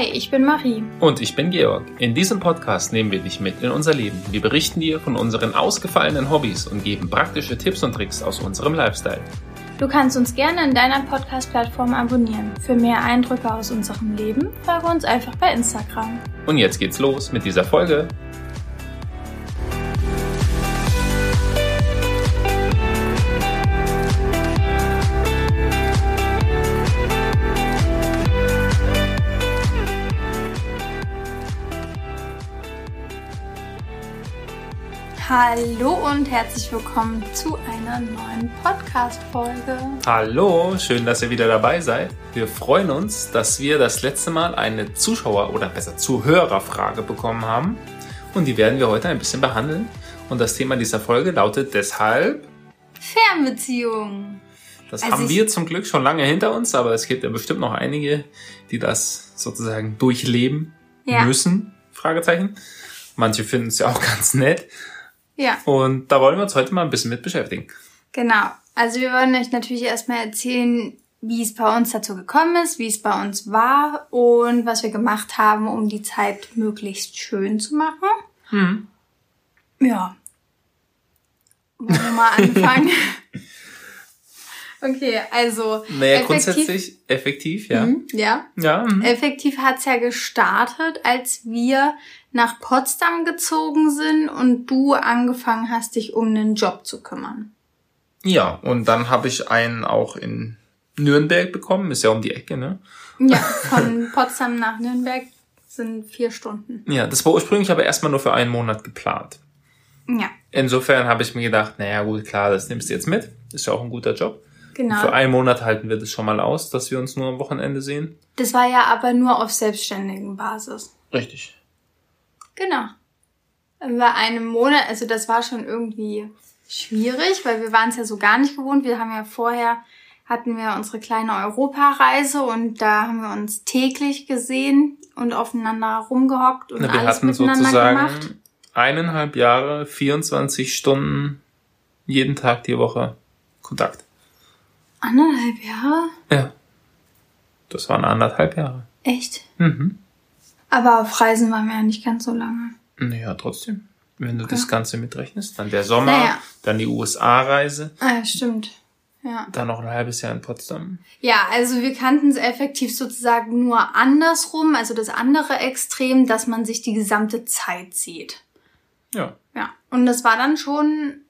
Hi, ich bin Marie. Und ich bin Georg. In diesem Podcast nehmen wir dich mit in unser Leben. Wir berichten dir von unseren ausgefallenen Hobbys und geben praktische Tipps und Tricks aus unserem Lifestyle. Du kannst uns gerne in deiner Podcast-Plattform abonnieren. Für mehr Eindrücke aus unserem Leben folge uns einfach bei Instagram. Und jetzt geht's los mit dieser Folge. Hallo und herzlich willkommen zu einer neuen Podcast-Folge. Hallo, schön, dass ihr wieder dabei seid. Wir freuen uns, dass wir das letzte Mal eine Zuschauer- oder besser Zuhörerfrage bekommen haben. Und die werden wir heute ein bisschen behandeln. Und das Thema dieser Folge lautet deshalb Fernbeziehung. Das also haben wir zum Glück schon lange hinter uns, aber es gibt ja bestimmt noch einige, die das sozusagen durchleben ja. müssen. Fragezeichen. Manche finden es ja auch ganz nett. Ja. Und da wollen wir uns heute mal ein bisschen mit beschäftigen. Genau. Also wir wollen euch natürlich erstmal erzählen, wie es bei uns dazu gekommen ist, wie es bei uns war und was wir gemacht haben, um die Zeit möglichst schön zu machen. Hm. Ja. Wollen wir mal anfangen? okay, also. Naja, effektiv, grundsätzlich effektiv, ja. Mhm, ja. Ja. Mhm. Effektiv hat's ja gestartet, als wir nach Potsdam gezogen sind und du angefangen hast, dich um einen Job zu kümmern. Ja, und dann habe ich einen auch in Nürnberg bekommen, ist ja um die Ecke, ne? Ja, von Potsdam nach Nürnberg sind vier Stunden. Ja, das war ursprünglich aber erstmal nur für einen Monat geplant. Ja. Insofern habe ich mir gedacht, naja gut, klar, das nimmst du jetzt mit. Ist ja auch ein guter Job. Genau. Und für einen Monat halten wir das schon mal aus, dass wir uns nur am Wochenende sehen. Das war ja aber nur auf selbstständigen Basis. Richtig. Genau. Bei einem Monat, also das war schon irgendwie schwierig, weil wir waren es ja so gar nicht gewohnt. Wir haben ja vorher hatten wir unsere kleine Europareise und da haben wir uns täglich gesehen und aufeinander rumgehockt und Na, wir alles hatten miteinander sozusagen gemacht. eineinhalb Jahre, 24 Stunden jeden Tag die Woche Kontakt. Anderthalb Jahre? Ja. Das waren anderthalb Jahre. Echt? Mhm. Aber auf Reisen waren wir ja nicht ganz so lange. Naja, trotzdem. Wenn du das Ganze mitrechnest, dann der Sommer, Naja. dann die USA-Reise, Ah, ja, stimmt. Ja. dann noch ein halbes Jahr in Potsdam. Ja, also wir kannten es effektiv sozusagen nur andersrum, also das andere Extrem, dass man sich die gesamte Zeit sieht. Ja. Ja. Und das war dann schon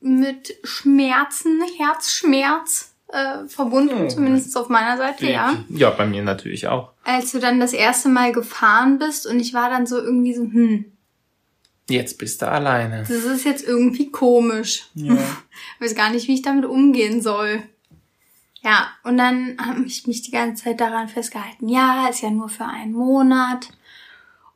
mit Schmerzen, Herzschmerz äh, verbunden, Oh. zumindest auf meiner Seite, ja. Ja, bei mir natürlich auch. Als du dann das erste Mal gefahren bist und ich war dann so irgendwie so, hm, Jetzt bist du alleine. das ist jetzt irgendwie komisch. Ja. weiß gar nicht, wie ich damit umgehen soll. Ja, und dann habe ich mich die ganze Zeit daran festgehalten, ja, ist ja nur für einen Monat.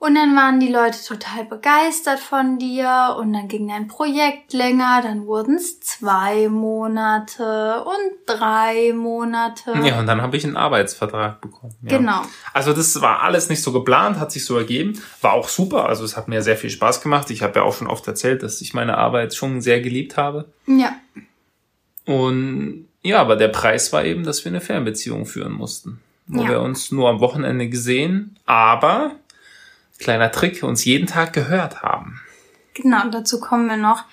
Und dann waren die Leute total begeistert von dir und dann ging dein Projekt länger, dann wurden es zwei Monate und drei Monate. Ja, und dann habe ich einen Arbeitsvertrag bekommen. Ja. Genau. Also das war alles nicht so geplant, hat sich so ergeben. War auch super. Also es hat mir sehr viel Spaß gemacht. Ich habe ja auch schon oft erzählt, dass ich meine Arbeit schon sehr geliebt habe. Ja, Und ja, aber der Preis war eben, dass wir eine Fernbeziehung führen mussten. Wo Ja. wir uns nur am Wochenende gesehen, aber kleiner Trick, uns jeden Tag gehört haben. genau, dazu kommen wir noch.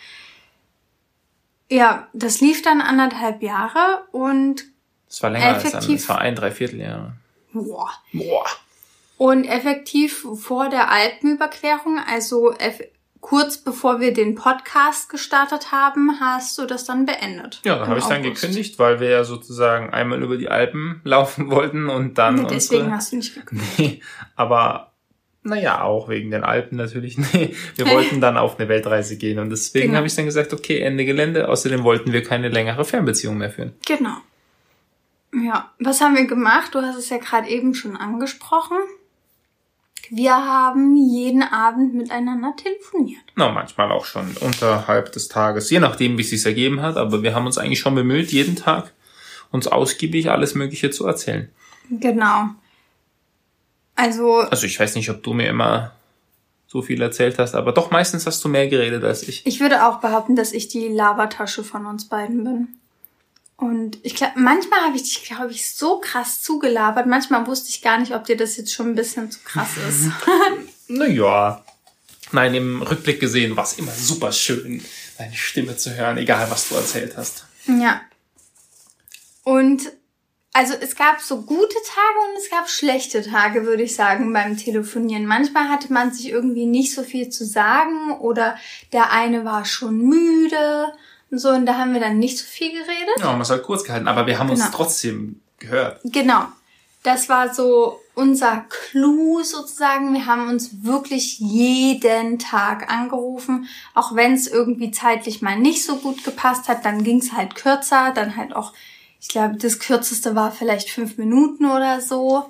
Ja, das lief dann anderthalb Jahre und Das war länger als dann, Effektiv. das war ein Dreivierteljahr. boah, Boah. Und effektiv vor der Alpenüberquerung, also kurz bevor wir den Podcast gestartet haben, hast du das dann beendet. Ja, dann habe ich dann gekündigt, weil wir ja sozusagen einmal über die Alpen laufen wollten und dann Nee, deswegen unsere... hast du nicht gekündigt. Nee, aber naja, auch wegen den Alpen natürlich. Nee, wir wollten dann auf eine Weltreise gehen und deswegen Genau. habe ich dann gesagt, okay, Ende Gelände. Außerdem wollten wir keine längere Fernbeziehung mehr führen. Genau. Ja, was haben wir gemacht? Du hast es ja gerade eben schon angesprochen. Wir haben jeden Abend miteinander telefoniert. Na, manchmal auch schon unterhalb des Tages, je nachdem, wie es sich ergeben hat. Aber wir haben uns eigentlich schon bemüht, jeden Tag uns ausgiebig alles Mögliche zu erzählen. Genau. Also, Also ich weiß nicht, ob du mir immer so viel erzählt hast, aber doch meistens hast du mehr geredet als ich. ich würde auch behaupten, dass ich die Labertasche von uns beiden bin. Und ich glaube, manchmal habe ich dich, glaube ich, so krass zugelabert. Manchmal wusste ich gar nicht, ob dir das jetzt schon ein bisschen zu krass ist. Naja. Nein, im Rückblick gesehen war es immer super schön, deine Stimme zu hören, egal was du erzählt hast. ja. Und also es gab so gute Tage und es gab schlechte Tage, würde ich sagen, beim Telefonieren. Manchmal hatte man sich irgendwie nicht so viel zu sagen oder der eine war schon müde und so und da haben wir dann nicht so viel geredet. Ja, haben es halt kurz gehalten, aber wir haben uns Genau. trotzdem gehört. Genau. Das war so unser Clou sozusagen. Wir haben uns wirklich jeden Tag angerufen. Auch wenn es irgendwie zeitlich mal nicht so gut gepasst hat, dann ging es halt kürzer. Dann halt auch, ich glaube, das kürzeste war vielleicht fünf Minuten oder so.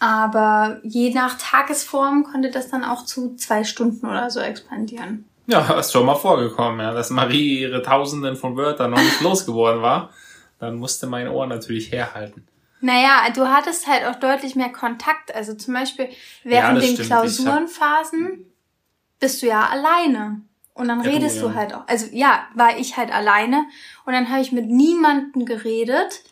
Aber je nach Tagesform konnte das dann auch zu zwei Stunden oder so expandieren. Ja, ist schon mal vorgekommen, ja, dass Marie ihre Tausenden von Wörtern noch nicht losgeworden war. Dann musste mein Ohr natürlich herhalten. Naja, du hattest halt auch deutlich mehr Kontakt. Also zum Beispiel während das den stimmt. Klausurenphasen bist du ja alleine. Und dann Ja, du, redest du ja. halt auch. Also ja, war ich halt alleine. Und dann habe ich mit niemandem geredet.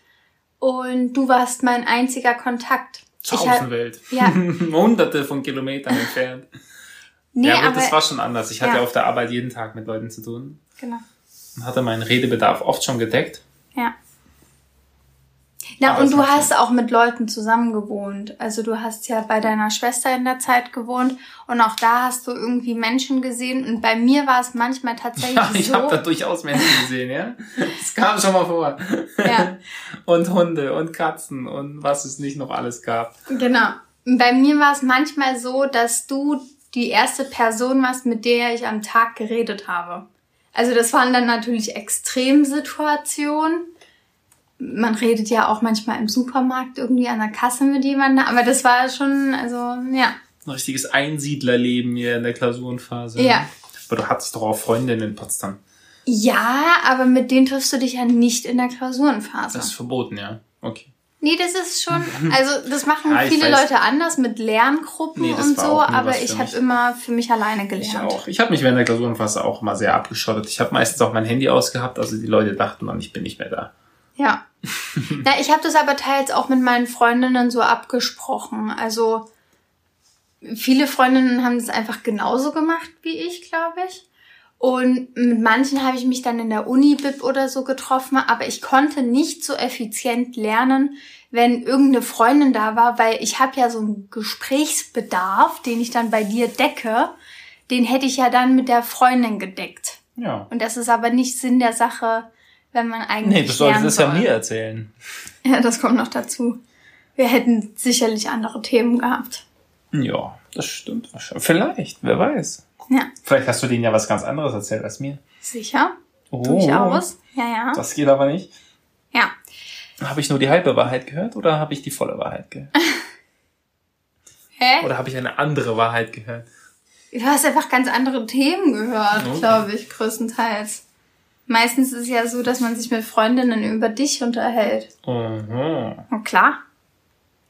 Und du warst mein einziger Kontakt. Zur Ich Außenwelt. ja. Hunderte von Kilometern entfernt. Nee, ja, gut, aber das war schon anders. Ich hatte Ja. auf der Arbeit jeden Tag mit Leuten zu tun genau. und hatte meinen Redebedarf oft schon gedeckt. Ja. Na, Aber und es du hast auch mit Leuten zusammen gewohnt. Also du hast ja bei deiner Schwester in der Zeit gewohnt und auch da hast du irgendwie Menschen gesehen. Und bei mir war es manchmal tatsächlich Ja, ich so. habe da durchaus Menschen gesehen, ja. Das kam schon mal vor. Ja. Und Hunde und Katzen und was es nicht noch alles gab. Genau. Bei mir war es manchmal so, dass du die erste Person warst, mit der ich am Tag geredet habe. Also das waren dann natürlich Extremsituationen. Man redet ja auch manchmal im Supermarkt irgendwie an der Kasse mit jemandem, aber das war schon, also ja. Ein richtiges Einsiedlerleben hier in der Klausurenphase. Ja. Aber du hattest doch auch Freundinnen in Potsdam. Ja, aber mit denen triffst du dich ja nicht in der Klausurenphase. Das ist verboten, ja. Okay. nee, das ist schon, also das machen Ja, viele weiß. Leute anders mit Lerngruppen Nee, und so, aber ich habe immer für mich alleine gelernt. Ich auch. Ich habe mich während der Klausurenphase auch mal sehr abgeschottet. Ich habe meistens auch mein Handy ausgehabt, also die Leute dachten dann, ich bin nicht mehr da. Ja. Na, ich habe das aber teils auch mit meinen Freundinnen so abgesprochen. Also viele Freundinnen haben das einfach genauso gemacht wie ich, glaube ich. Und mit manchen habe ich mich dann in der Uni-Bib oder so getroffen, aber ich konnte nicht so effizient lernen, wenn irgendeine Freundin da war, weil ich habe ja so einen Gesprächsbedarf, den ich dann bei dir decke, den hätte ich ja dann mit der Freundin gedeckt. Ja. Und das ist aber nicht Sinn der Sache, wenn man eigentlich Nee, du solltest es ja mir erzählen. Ja, das kommt noch dazu. Wir hätten sicherlich andere Themen gehabt. Ja, das stimmt. wahrscheinlich. Vielleicht, wer weiß. Ja, Vielleicht hast du denen ja was ganz anderes erzählt als mir. sicher. Oh, Durchaus. Ja, ja. Das geht aber nicht. Ja. Habe ich nur die halbe Wahrheit gehört oder habe ich die volle Wahrheit gehört? Hä? Oder habe ich eine andere Wahrheit gehört? Du hast einfach ganz andere Themen gehört, Okay. glaube ich, größtenteils. Meistens ist es ja so, dass man sich mit Freundinnen über dich unterhält. Mhm. Und klar.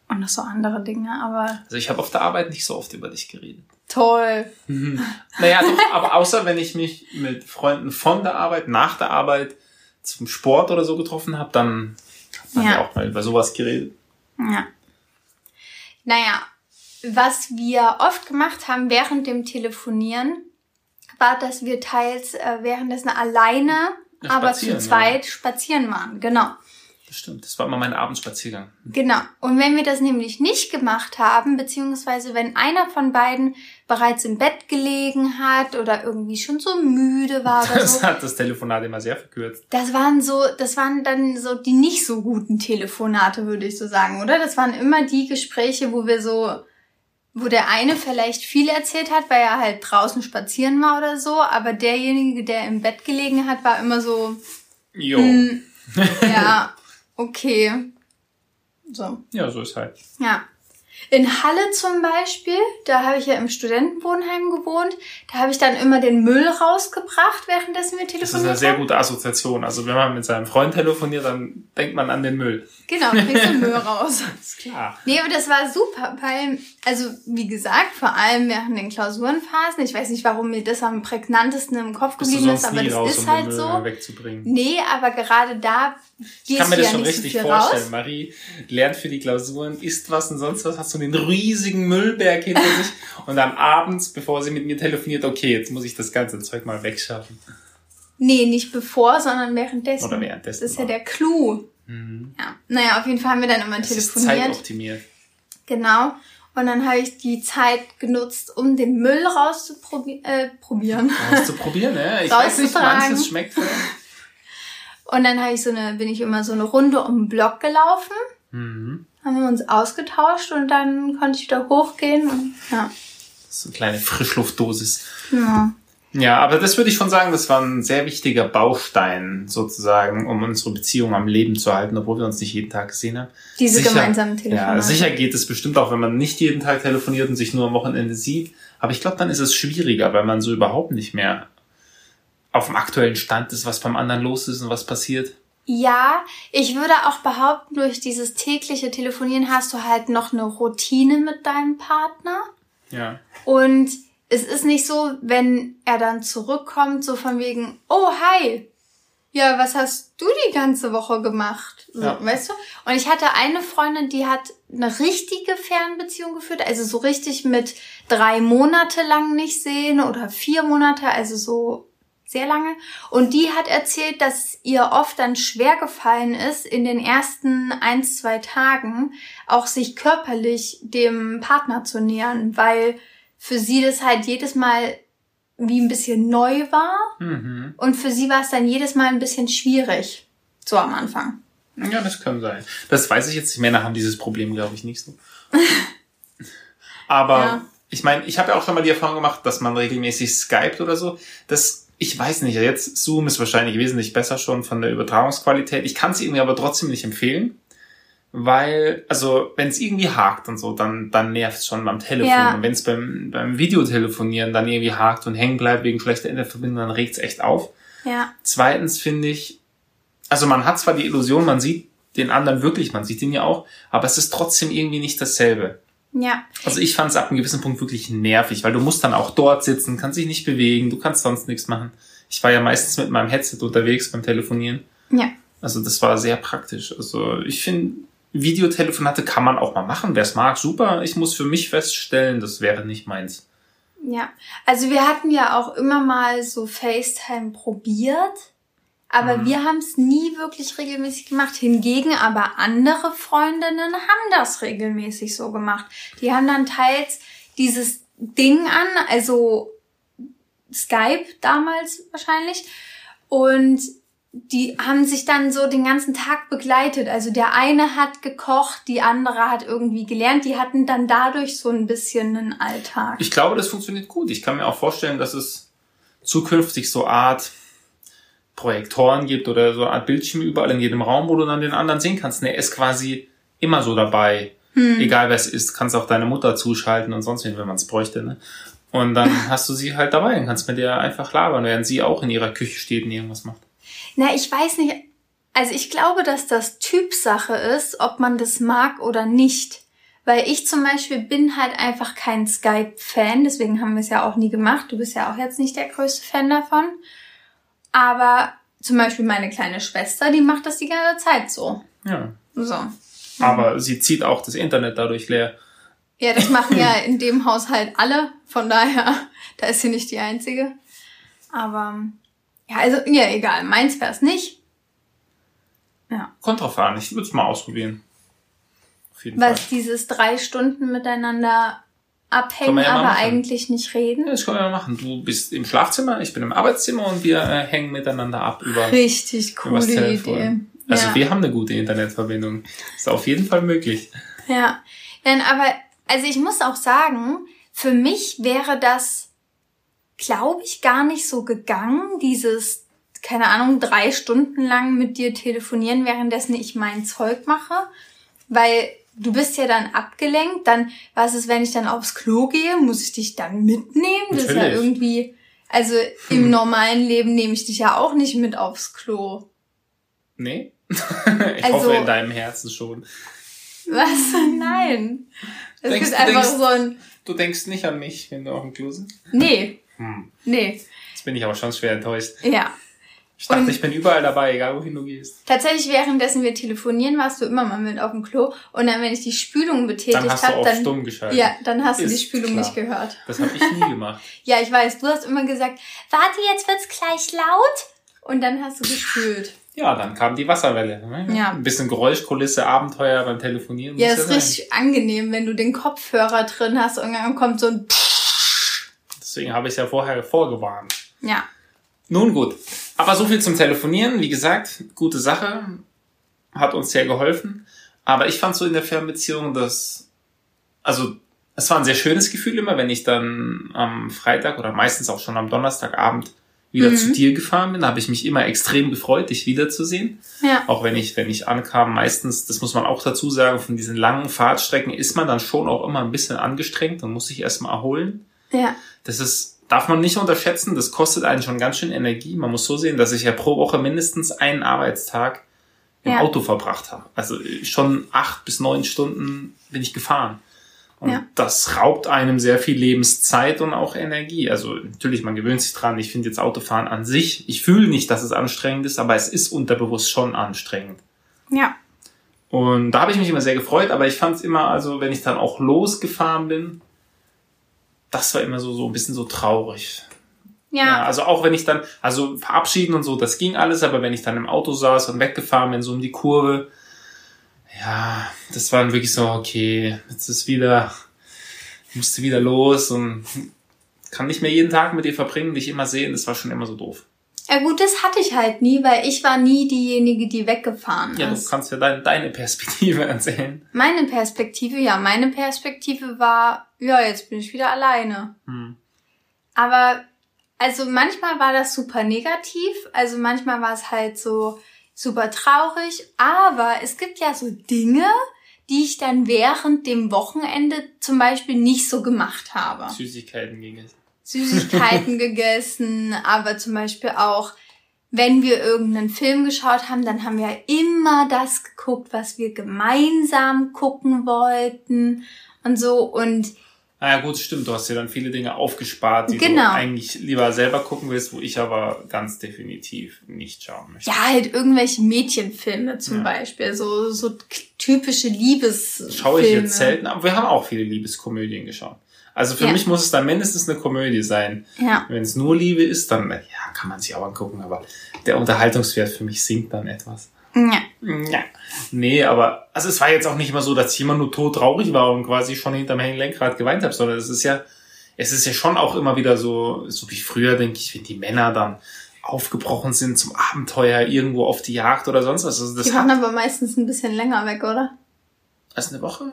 Und noch so andere Dinge, aber Also ich habe auf der Arbeit nicht so oft über dich geredet. toll. Naja, doch, aber außer wenn ich mich mit Freunden von der Arbeit, nach der Arbeit zum Sport oder so getroffen habe, dann hat man ja. Ja. auch mal über sowas geredet. Ja. Naja, was wir oft gemacht haben während dem Telefonieren, war, dass wir teils äh, währenddessen alleine, Ja, aber zu zweit spazieren waren. Genau. Das stimmt. Das war immer mein Abendspaziergang. Genau. Und wenn wir das nämlich nicht gemacht haben, beziehungsweise wenn einer von beiden bereits im Bett gelegen hat oder irgendwie schon so müde war oder Das so, hat das Telefonat immer sehr verkürzt. das waren so, das waren dann so die nicht so guten Telefonate, würde ich so sagen, oder? Das waren immer die Gespräche, wo wir so, wo der eine vielleicht viel erzählt hat, weil er halt draußen spazieren war oder so, aber derjenige, der im Bett gelegen hat, war immer so, Jo. hm, ja, okay. So. Ja, so ist halt. Ja. In Halle zum Beispiel, da habe ich ja im Studentenwohnheim gewohnt, da habe ich dann immer den Müll rausgebracht, währenddessen wir telefoniert Das ist eine sehr gute Assoziation. Also wenn man mit seinem Freund telefoniert, dann denkt man an den Müll. Genau, kriegst du Müll raus. Ist klar. Nee, aber das war super, weil, also wie gesagt, vor allem während den Klausurenphasen, ich weiß nicht, warum mir das am prägnantesten im Kopf Bist geblieben ist, aber das raus, ist um halt so. wegzubringen. Nee, aber gerade da Ich gehst kann mir das ja schon so richtig viel vorstellen. raus. Marie lernt für die Klausuren, isst was und sonst was, hat so einen riesigen Müllberg hinter sich und dann abends, bevor sie mit mir telefoniert, okay, jetzt muss ich das ganze Zeug mal wegschaffen. Nee, nicht bevor, sondern währenddessen. Oder währenddessen Das ist ja der Clou. Mhm. Ja. Naja, auf jeden Fall haben wir dann immer Das ist telefoniert. zeitoptimiert. Genau. Und dann habe ich die Zeit genutzt, um den Müll rauszuprobieren. Äh, probieren. Auszuprobieren, ne? Ich weiß nicht, manches schmeckt. Und dann habe ich so eine, bin ich immer so eine Runde um den Block gelaufen. Mhm. Haben wir uns ausgetauscht und dann konnte ich wieder hochgehen und ja. Ist eine kleine Frischluftdosis. ja. Ja, aber das würde ich schon sagen, das war ein sehr wichtiger Baustein sozusagen, um unsere Beziehung am Leben zu halten, obwohl wir uns nicht jeden Tag gesehen haben. Diese Sicher- gemeinsamen Telefonate. Ja, sicher geht es bestimmt auch, wenn man nicht jeden Tag telefoniert und sich nur am Wochenende sieht. Aber ich glaube, dann ist es schwieriger, weil man so überhaupt nicht mehr auf dem aktuellen Stand ist, was beim anderen los ist und was passiert. Ja, ich würde auch behaupten, durch dieses tägliche Telefonieren hast du halt noch eine Routine mit deinem Partner. Ja. Und es ist nicht so, wenn er dann zurückkommt, so von wegen, oh, hi. Ja, was hast du die ganze Woche gemacht? So, Ja. Weißt du? Und ich hatte eine Freundin, die hat eine richtige Fernbeziehung geführt, also so richtig mit drei Monate lang nicht sehen oder vier Monate, also so sehr lange. Und die hat erzählt, dass ihr oft dann schwer gefallen ist, in den ersten ein, zwei Tagen auch sich körperlich dem Partner zu nähern, weil für sie das halt jedes Mal wie ein bisschen neu war. Mhm. Und für sie war es dann jedes Mal ein bisschen schwierig. So am Anfang. Ja, das kann sein. Das weiß ich jetzt. Die Männer haben dieses Problem, glaube ich, nicht so. Aber Ja. ich meine, ich habe ja auch schon mal die Erfahrung gemacht, dass man regelmäßig skypt oder so. Das, ich weiß nicht, jetzt Zoom ist wahrscheinlich wesentlich besser schon von der Übertragungsqualität. Ich kann es irgendwie aber trotzdem nicht empfehlen. Weil, also, wenn es irgendwie hakt und so, dann, dann nervt es schon beim Telefon. Ja. Und wenn es beim, beim Videotelefonieren dann irgendwie hakt und hängen bleibt wegen schlechter Internetverbindung, dann regt es echt auf. Ja. Zweitens finde ich, also man hat zwar die Illusion, man sieht den anderen wirklich, man sieht ihn ja auch, aber es ist trotzdem irgendwie nicht dasselbe. Ja. Also ich fand es ab einem gewissen Punkt wirklich nervig, weil du musst dann auch dort sitzen, kannst dich nicht bewegen, du kannst sonst nichts machen. Ich war ja meistens mit meinem Headset unterwegs beim Telefonieren. Ja. Also das war sehr praktisch. Also ich finde, Videotelefonate kann man auch mal machen. Wer es mag, super. Ich muss für mich feststellen, das wäre nicht meins. Ja. Also wir hatten ja auch immer mal so FaceTime probiert. Aber Mhm. wir haben es nie wirklich regelmäßig gemacht. Hingegen aber andere Freundinnen haben das regelmäßig so gemacht. Die haben dann teils dieses Ding an, also Skype damals wahrscheinlich. Und die haben sich dann so den ganzen Tag begleitet. Also der eine hat gekocht, die andere hat irgendwie gelernt. Die hatten dann dadurch so ein bisschen einen Alltag. Ich glaube, das funktioniert gut. Ich kann mir auch vorstellen, dass es zukünftig so Art Projektoren gibt oder so eine Art Bildschirme überall in jedem Raum, wo du dann den anderen sehen kannst. Und er ist quasi immer so dabei. Egal wer es ist, kannst auch deine Mutter zuschalten und sonst wen, wenn man es bräuchte. Ne? Und dann hast du sie halt dabei und kannst mit ihr einfach labern, während sie auch in ihrer Küche steht und irgendwas macht. Na, ich weiß nicht. Also ich glaube, dass das Typsache ist, ob man das mag oder nicht. Weil ich zum Beispiel bin halt einfach kein Skype-Fan, deswegen haben wir es ja auch nie gemacht. Du bist ja auch jetzt nicht der größte Fan davon. Aber zum Beispiel meine kleine Schwester, die macht das die ganze Zeit so. Ja. So. Aber sie zieht auch das Internet dadurch leer. Ja, das machen ja in dem Haushalt alle. Von daher, da ist sie nicht die Einzige. Aber ja, also ja, egal. Meins wär's nicht. Ja. Kommt drauf an, ich würde es mal ausprobieren. Auf jeden Was Fall. dieses drei Stunden miteinander abhängen, ja aber eigentlich nicht reden. Ja, das können wir mal machen. Du bist im Schlafzimmer, ich bin im Arbeitszimmer und wir äh, hängen miteinander ab über, Richtig coole Telefon. Idee. Also ja. wir haben eine gute Internetverbindung. Ist auf jeden Fall möglich. Ja. Denn aber, also ich muss auch sagen, für mich wäre das, glaube ich, gar nicht so gegangen, dieses, keine Ahnung, drei Stunden lang mit dir telefonieren, währenddessen ich mein Zeug mache. Weil du bist ja dann abgelenkt, dann, was ist, wenn ich dann aufs Klo gehe, muss ich dich dann mitnehmen? Das ist ja Natürlich. irgendwie, also im normalen Leben nehme ich dich ja auch nicht mit aufs Klo. Nee? ich Also- hoffe in deinem Herzen schon. Was? Nein. Es Denkst gibt einfach denkst- so ein, Du denkst nicht an mich, wenn du auf dem Klo sitzt? nee, Hm. nee, Jetzt bin ich aber schon schwer enttäuscht. ja. Ich dachte, Und- ich bin überall dabei, egal wohin du gehst. Tatsächlich, währenddessen wir telefonieren, warst du immer mal mit auf dem Klo. Und dann, wenn ich die Spülung betätigt Dann hast du habe, auf dann, stumm geschaltet. ja, dann hast du die Spülung klar. nicht gehört. Das habe ich nie gemacht. Ja, ich weiß, du hast immer gesagt, warte, jetzt wird's gleich laut. Und dann hast du gespült. Ja, dann kam die Wasserwelle. ne? Ja. Ein bisschen Geräuschkulisse, Abenteuer beim Telefonieren. Ja, ist richtig angenehm, wenn du den Kopfhörer drin hast und dann kommt so ein Deswegen habe ich es ja vorher vorgewarnt. Ja. Nun gut. Aber so viel zum Telefonieren. Wie gesagt, gute Sache. Hat uns sehr geholfen. Aber ich fand so in der Fernbeziehung, dass, also, es war ein sehr schönes Gefühl immer, wenn ich dann am Freitag oder meistens auch schon am Donnerstagabend wieder Mhm. zu dir gefahren bin. Da habe ich mich immer extrem gefreut, dich wiederzusehen. Ja. Auch wenn ich, wenn ich ankam, meistens, das muss man auch dazu sagen, von diesen langen Fahrtstrecken ist man dann schon auch immer ein bisschen angestrengt und muss sich erstmal erholen. Ja. Das ist, darf man nicht unterschätzen, das kostet einen schon ganz schön Energie. Man muss so sehen, dass ich ja pro Woche mindestens einen Arbeitstag im Ja. Auto verbracht habe. Also schon acht bis neun Stunden bin ich gefahren. Und Ja. das raubt einem sehr viel Lebenszeit und auch Energie. Also natürlich, man gewöhnt sich dran. Ich finde jetzt Autofahren an sich, ich fühle nicht, dass es anstrengend ist, aber es ist unterbewusst schon anstrengend. Ja. Und da habe ich mich immer sehr gefreut, aber ich fand es immer, also wenn ich dann auch losgefahren bin, das war immer so, so ein bisschen so traurig. Ja, Ja. also auch wenn ich dann, also verabschieden und so, das ging alles, aber wenn ich dann im Auto saß und weggefahren bin, so um die Kurve, ja, das war dann wirklich so, okay, jetzt ist wieder, musste wieder los und kann nicht mehr jeden Tag mit dir verbringen, dich immer sehen, das war schon immer so doof. Ja gut, das hatte ich halt nie, weil ich war nie diejenige, die weggefahren Ja, du ist. kannst ja deine, deine Perspektive erzählen. Meine Perspektive, ja, meine Perspektive war, ja, jetzt bin ich wieder alleine. Hm. Aber also manchmal war das super negativ, also manchmal war es halt so super traurig, aber es gibt ja so Dinge, die ich dann während dem Wochenende zum Beispiel nicht so gemacht habe. Süßigkeiten es. Süßigkeiten gegessen, aber zum Beispiel auch, wenn wir irgendeinen Film geschaut haben, dann haben wir immer das geguckt, was wir gemeinsam gucken wollten und so und Ah ja, gut, stimmt. Du hast ja dann viele Dinge aufgespart, die Genau. du eigentlich lieber selber gucken willst, wo ich aber ganz definitiv nicht schauen möchte. ja, halt irgendwelche Mädchenfilme zum Ja. Beispiel, so, so typische Liebesfilme. Schaue ich jetzt selten, aber wir haben auch viele Liebeskomödien geschaut. Also für Ja. mich muss es dann mindestens eine Komödie sein. Ja, Wenn es nur Liebe ist, dann ja, kann man sich auch angucken, aber der Unterhaltungswert für mich sinkt dann etwas. ja, Ja. Nee, aber also es war jetzt auch nicht immer so, dass ich immer nur todtraurig war und quasi schon hinterm Lenkrad geweint habe, sondern es ist ja, es ist ja schon auch immer wieder so, so wie früher, denke ich, wenn die Männer dann aufgebrochen sind zum Abenteuer irgendwo auf die Jagd oder sonst was. Also das die waren aber meistens ein bisschen länger weg, oder? Erst eine Woche?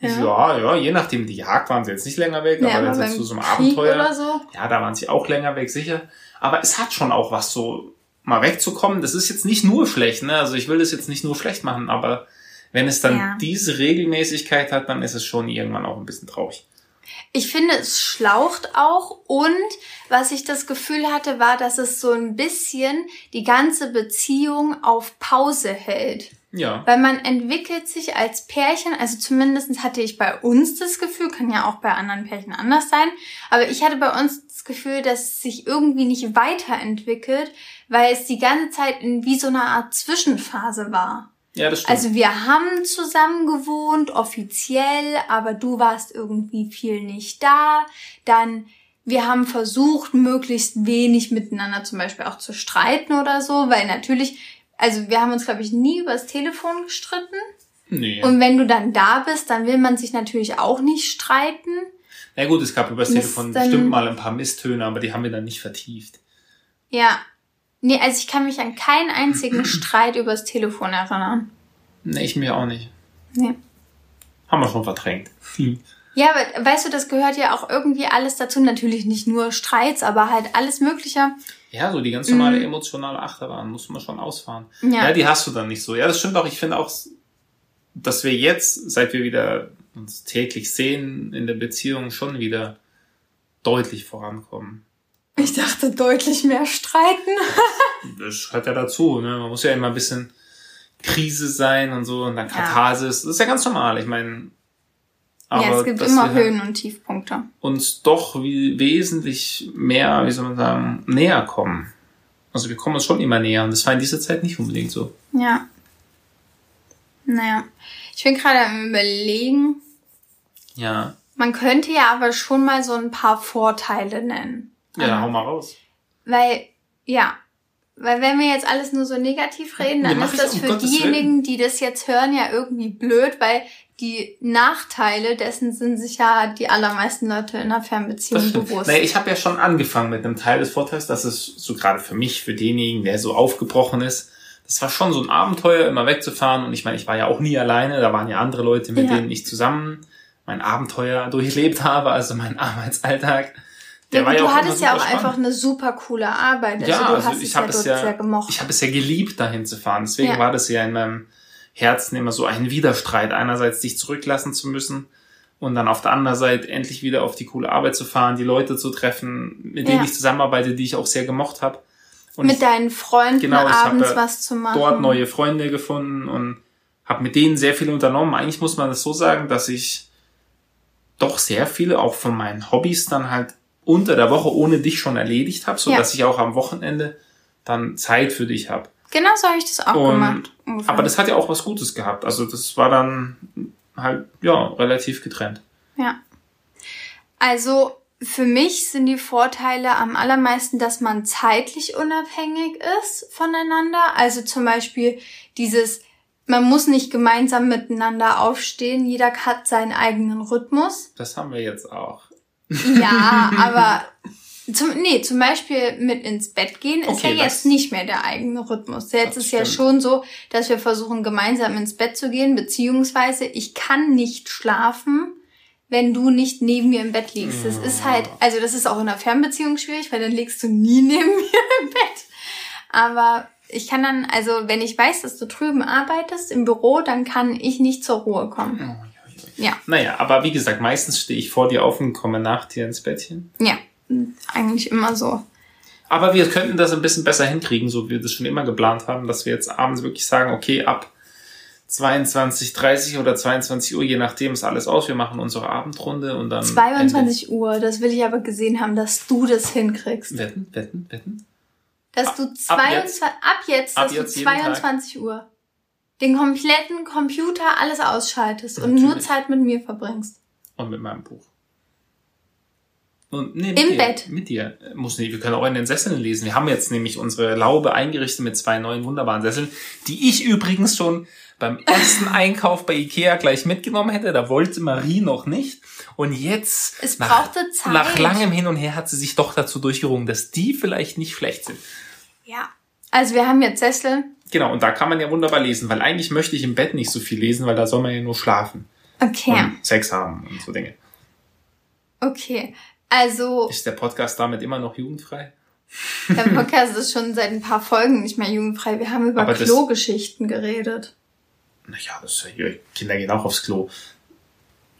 Ja. Ja. ja, je nachdem. Die Jagd waren sie jetzt nicht länger weg, Ja, aber sie zu so einem Abenteuer. so. Ja, da waren sie auch länger weg, sicher. Aber es hat schon auch was so, mal wegzukommen. Das ist jetzt nicht nur schlecht, ne? Also ich will das jetzt nicht nur schlecht machen, aber wenn es dann Ja. diese Regelmäßigkeit hat, dann ist es schon irgendwann auch ein bisschen traurig. Ich finde, es schlaucht auch und was ich das Gefühl hatte, war, dass es so ein bisschen die ganze Beziehung auf Pause hält. Ja. Weil man entwickelt sich als Pärchen, also zumindest hatte ich bei uns das Gefühl, kann ja auch bei anderen Pärchen anders sein, aber ich hatte bei uns das Gefühl, dass es sich irgendwie nicht weiterentwickelt, weil es die ganze Zeit in wie so einer Art Zwischenphase war. Ja, das stimmt. Also wir haben zusammen gewohnt, offiziell, aber du warst irgendwie viel nicht da. Dann, wir haben versucht, möglichst wenig miteinander zum Beispiel auch zu streiten oder so, weil natürlich, also wir haben uns, glaube ich, nie übers Telefon gestritten. nee. Und wenn du dann da bist, dann will man sich natürlich auch nicht streiten. Na gut, es gab übers Telefon bestimmt mal ein paar Misstöne, aber die haben wir dann nicht vertieft. Ja. Nee, also ich kann mich an keinen einzigen Streit übers Telefon erinnern. Nee, ich mir auch nicht. Nee. Haben wir schon verdrängt. Hm. Ja, aber weißt du, das gehört ja auch irgendwie alles dazu. Natürlich nicht nur Streits, aber halt alles Mögliche. Ja, so die ganz normale emotionale Achterbahn muss man schon ausfahren. Mhm. Ja. Ja. die hast du dann nicht so. Ja, das stimmt auch. Ich finde auch, dass wir jetzt, seit wir wieder uns täglich sehen, in der Beziehung schon wieder deutlich vorankommen. Ich dachte deutlich mehr streiten. Das gehört ja dazu, ne? Man muss ja immer ein bisschen Krise sein und so und dann Katharsis. Ja. Das ist ja ganz normal. Ich meine, aber ja, es gibt immer Höhen und Tiefpunkte. Uns doch wie wesentlich mehr, wie soll man sagen, näher kommen. Also wir kommen uns schon immer näher und das war in dieser Zeit nicht unbedingt so. Ja. Naja. Ich bin gerade am überlegen. Ja. Man könnte ja aber schon mal so ein paar Vorteile nennen. Ja, dann hau mal raus. Weil, ja, weil wenn wir jetzt alles nur so negativ reden, dann ist das für diejenigen, die das jetzt hören, ja irgendwie blöd, weil die Nachteile dessen sind sich ja die allermeisten Leute in einer Fernbeziehung bewusst. Naja, ich habe ja schon angefangen mit einem Teil des Vorteils, dass es so gerade für mich, für denjenigen, der so aufgebrochen ist, das war schon so ein Abenteuer, immer wegzufahren. Und ich meine, ich war ja auch nie alleine, da waren ja andere Leute, mit ja. denen ich zusammen mein Abenteuer durchlebt habe, also mein Arbeitsalltag. Der ja, war ja du hattest ja auch spannend. einfach eine super coole Arbeit. Also ja, du also hast ich habe es ja, sehr gemocht. ich habe es ja geliebt, dahin zu fahren. Deswegen ja. war das ja in meinem Herzen immer so ein Widerstreit. Einerseits dich zurücklassen zu müssen und dann auf der anderen Seite endlich wieder auf die coole Arbeit zu fahren, die Leute zu treffen, mit denen ja. ich zusammenarbeite, die ich auch sehr gemocht habe. Und mit deinen Freunden genau, abends was zu machen. Dort neue Freunde gefunden und habe mit denen sehr viel unternommen. Eigentlich muss man das so sagen, dass ich doch sehr viele auch von meinen Hobbys dann halt unter der Woche ohne dich schon erledigt habe, so ja. dass ich auch am Wochenende dann Zeit für dich habe. Genau so habe ich das auch und, gemacht. Ungefähr. Aber das hat ja auch was Gutes gehabt. Also das war dann halt ja relativ getrennt. Ja. Also für mich sind die Vorteile am allermeisten, dass man zeitlich unabhängig ist voneinander. Also zum Beispiel dieses, man muss nicht gemeinsam miteinander aufstehen, jeder hat seinen eigenen Rhythmus. Das haben wir jetzt auch. Ja, aber zum, nee, zum Beispiel mit ins Bett gehen ist okay, ja jetzt nicht mehr der eigene Rhythmus. Jetzt ist stimmt. ja schon so, dass wir versuchen, gemeinsam ins Bett zu gehen, beziehungsweise ich kann nicht schlafen, wenn du nicht neben mir im Bett liegst. Das ist halt, also das ist auch in einer Fernbeziehung schwierig, weil dann liegst du nie neben mir im Bett. Aber ich kann dann, also wenn ich weiß, dass du drüben arbeitest im Büro, dann kann ich nicht zur Ruhe kommen. Ja. Naja, aber wie gesagt, meistens stehe ich vor dir auf und komme nach dir ins Bettchen. Ja, eigentlich immer so. Aber wir könnten das ein bisschen besser hinkriegen, so wie wir das schon immer geplant haben, dass wir jetzt abends wirklich sagen, okay, ab 22, 30 oder 22 Uhr, je nachdem ist alles aus. Wir machen unsere Abendrunde und dann. 22 Ende. Uhr, das will ich aber gesehen haben, dass du das hinkriegst. Wetten, wetten, wetten. Dass du 22, ab jetzt, ab jetzt, ab dass jetzt du 22 Uhr den kompletten Computer alles ausschaltest Natürlich. und nur Zeit mit mir verbringst. Und mit meinem Buch. Und, nee, Im dir, Bett. Mit dir. Muss nicht, wir können auch in den Sesseln lesen. Wir haben jetzt nämlich unsere Laube eingerichtet mit zwei neuen wunderbaren Sesseln, die ich übrigens schon beim ersten Einkauf bei Ikea gleich mitgenommen hätte. Da wollte Marie noch nicht. Und jetzt, es nach, Zeit. nach langem Hin und Her, hat sie sich doch dazu durchgerungen, dass die vielleicht nicht schlecht sind. Ja. Also wir haben jetzt Sessel. Genau, und da kann man ja wunderbar lesen, weil eigentlich möchte ich im Bett nicht so viel lesen, weil da soll man ja nur schlafen. Okay. Und Sex haben und so Dinge. Okay. Also. Ist der Podcast damit immer noch jugendfrei? Der Podcast ist schon seit ein paar Folgen nicht mehr jugendfrei. Wir haben über Klogeschichten geredet. Naja, das, Kinder gehen auch aufs Klo.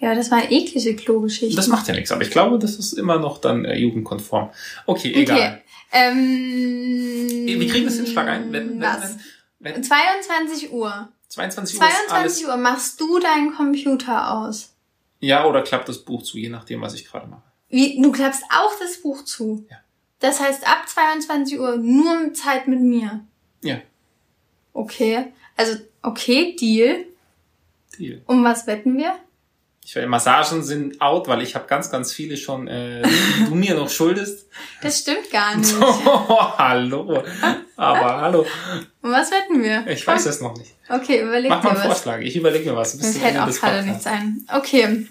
Ja, das waren eklige Klogeschichten. Das macht ja nichts, aber ich glaube, das ist immer noch dann äh, jugendkonform. Okay, egal. Okay. Ähm, Wir kriegen das in Schlag ein. Wenn, was? Wenn, wenn, 22 Uhr. 22 Uhr. 22 Uhr machst du deinen Computer aus. Ja, oder klappt das Buch zu, je nachdem, was ich gerade mache. Wie, du klappst auch das Buch zu? Ja. Das heißt, ab 22 Uhr nur Zeit mit mir? Ja. Okay. Also, okay, Deal. Deal. Um was wetten wir? Ich weiß, Massagen sind out, weil ich habe ganz, ganz viele schon, äh, die du mir noch schuldest. Das stimmt gar nicht. Oh, hallo. Aber hallo. Um was wetten wir? Ich weiß es noch nicht. Okay, überleg Mach mal einen Vorschlag. Ich überlege mir was. Mir fällt auch gerade nichts ein. Okay.